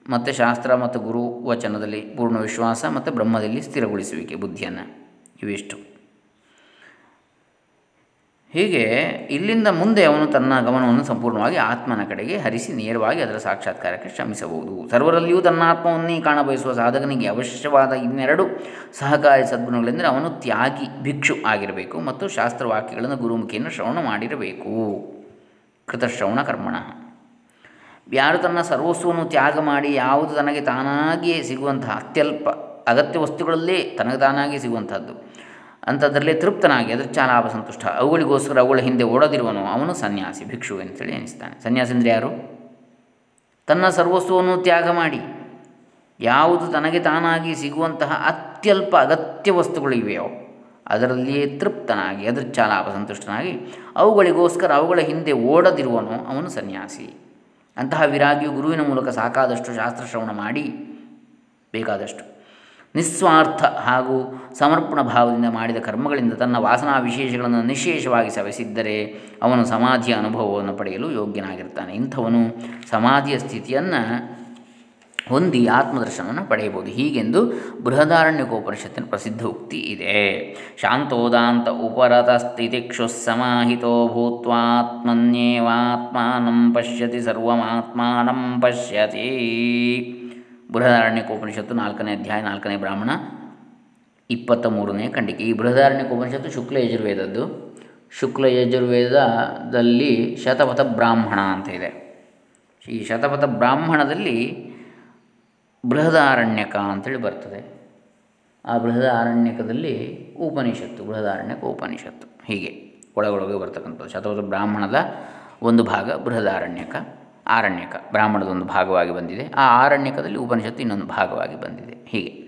ಮತ್ತು ಶಾಸ್ತ್ರ ಮತ್ತು ಗುರು ವಚನದಲ್ಲಿ ಪೂರ್ಣ ವಿಶ್ವಾಸ ಮತ್ತು ಬ್ರಹ್ಮದಲ್ಲಿ ಸ್ಥಿರಗೊಳಿಸುವಿಕೆ ಬುದ್ಧಿಯನ್ನು. ಇವಿಷ್ಟು. ಹೀಗೆ ಇಲ್ಲಿಂದ ಮುಂದೆ ಅವನು ತನ್ನ ಗಮನವನ್ನು ಸಂಪೂರ್ಣವಾಗಿ ಆತ್ಮನ ಕಡೆಗೆ ಹರಿಸಿ ನೇರವಾಗಿ ಅದರ ಸಾಕ್ಷಾತ್ಕಾರಕ್ಕೆ ಶ್ರಮಿಸಬಹುದು. ಸರ್ವರಲ್ಲಿಯೂ ತನ್ನ ಆತ್ಮವನ್ನೇ ಕಾಣಬಯಸುವ ಸಾಧಕನಿಗೆ ಅವಶ್ಯವಾದ ಇನ್ನೆರಡು ಸಹಕಾರಿ ಸದ್ಗುಣಗಳೆಂದರೆ ಅವನು ತ್ಯಾಗಿ, ಭಿಕ್ಷು ಆಗಿರಬೇಕು ಮತ್ತು ಶಾಸ್ತ್ರವಾಕ್ಯಗಳನ್ನು ಗುರುಮುಖಿಯನ್ನು ಶ್ರವಣ ಮಾಡಿರಬೇಕು. ಕೃತಶ್ರವಣ ಕರ್ಮಣ. ಯಾರು ತನ್ನ ಸರ್ವಸ್ವವನ್ನು ತ್ಯಾಗ ಮಾಡಿ ಯಾವುದು ತನಗೆ ತಾನಾಗಿಯೇ ಸಿಗುವಂತಹ ಅತ್ಯಲ್ಪ ಅಗತ್ಯ ವಸ್ತುಗಳಲ್ಲೇ ತನಗೆ ತಾನಾಗಿಯೇ ಸಿಗುವಂಥದ್ದು. ಅಂಥದ್ರಲ್ಲೇ ತೃಪ್ತನಾಗಿ ಅದ್ರ ಚಾಲಾಭ ಸಂತುಷ್ಟ. ಅವುಗಳಿಗೋಸ್ಕರ ಅವುಗಳ ಹಿಂದೆ ಓಡದಿರುವನು, ಅವನು ಸನ್ಯಾಸಿ, ಭಿಕ್ಷು ಅಂತೇಳಿ ಎನಿಸ್ತಾನೆ. ಸನ್ಯಾಸಿ ಅಂದರೆ ಯಾರು? ತನ್ನ ಸರ್ವಸ್ವವನ್ನು ತ್ಯಾಗ ಮಾಡಿ. ಯಾವುದು ತನಗೆ ತಾನಾಗಿ ಸಿಗುವಂತಹ ಅತ್ಯಲ್ಪ ಅಗತ್ಯ ವಸ್ತುಗಳಿವೆಯೋ ಅದರಲ್ಲಿಯೇ ತೃಪ್ತನಾಗಿ ಅದರ ಲಾಭ ಸಂತುಷ್ಟನಾಗಿ, ಅವುಗಳಿಗೋಸ್ಕರ ಅವುಗಳ ಹಿಂದೆ ಓಡದಿರುವನು, ಅವನು ಸನ್ಯಾಸಿ. ಅಂತಹ ವಿರಾಗಿಯು ಗುರುವಿನ ಮೂಲಕ ಸಾಕಾದಷ್ಟು ಶಾಸ್ತ್ರಶ್ರವಣ ಮಾಡಿ ಬೇಕಾದಷ್ಟು ನಿಸ್ವಾರ್ಥ ಹಾಗೂ ಸಮರ್ಪಣ ಭಾವದಿಂದ ಮಾಡಿದ ಕರ್ಮಗಳಿಂದ ತನ್ನ ವಾಸನಾ ವಿಶೇಷಗಳನ್ನು ನಿಶೇಷವಾಗಿ ಸವೆಸಿದ್ದರೆ ಅವನು ಸಮಾಧಿಯ ಅನುಭವವನ್ನು ಪಡೆಯಲು ಯೋಗ್ಯನಾಗಿರ್ತಾನೆ. ಇಂಥವನು ಸಮಾಧಿಯ ಸ್ಥಿತಿಯನ್ನು ಹೊಂದಿ ಆತ್ಮದರ್ಶನವನ್ನು ಪಡೆಯಬಹುದು. ಹೀಗೆಂದು ಬೃಹದಾರಣ್ಯಕೋಪನಿಷತ್ತಿನ ಪ್ರಸಿದ್ಧ ಉಕ್ತಿ ಇದೆ. ಶಾಂತೋದಾಂತ ಉಪರತ ಸ್ಥಿತಿಕ್ಷು ಸಮಾಹಿತೋ ಭೂತ್ವಾತ್ಮನ್ಯೇವಾತ್ಮಾನಂ ಪಶ್ಯತಿ ಸರ್ವಮಾತ್ಮಾನಂ ಪಶ್ಯತಿ. ಬೃಹದಾರಣ್ಯಕೋಪನಿಷತ್ತು ನಾಲ್ಕನೇ ಅಧ್ಯಾಯ, ನಾಲ್ಕನೇ ಬ್ರಾಹ್ಮಣ ಇಪ್ಪತ್ತ ಮೂರನೇ ಖಂಡಿಕೆ. ಈ ಬೃಹದಾರಣ್ಯಕೋಪನಿಷತ್ತು ಶುಕ್ಲ ಯಜುರ್ವೇದದ್ದು. ಶುಕ್ಲ ಯಜುರ್ವೇದದಲ್ಲಿ ಶತಪಥ ಬ್ರಾಹ್ಮಣ ಅಂತ ಇದೆ. ಈ ಶತಪಥ ಬ್ರಾಹ್ಮಣದಲ್ಲಿ ಬೃಹದಾರಣ್ಯಕ ಅಂತೇಳಿ ಬರ್ತದೆ. ಆ ಬೃಹದಾರಣ್ಯಕದಲ್ಲಿ ಉಪನಿಷತ್ತು ಬೃಹದಾರಣ್ಯಕ ಉಪನಿಷತ್ತು ಹೀಗೆ ಒಳಗೊಳಗೆ ಬರ್ತಕ್ಕಂಥದ್ದು. ಶತಪಥ ಬ್ರಾಹ್ಮಣದ ಒಂದು ಭಾಗ ಬೃಹದಾರಣ್ಯಕ. ಆರಣ್ಯಕ, ಬ್ರಾಹ್ಮಣದೊಂದು ಭಾಗವಾಗಿ ಬಂದಿದೆ. ಆ ಆರಣ್ಯಕದಲ್ಲಿ ಉಪನಿಷತ್ತು ಇನ್ನೊಂದು ಭಾಗವಾಗಿ ಬಂದಿದೆ. ಹೀಗೆ.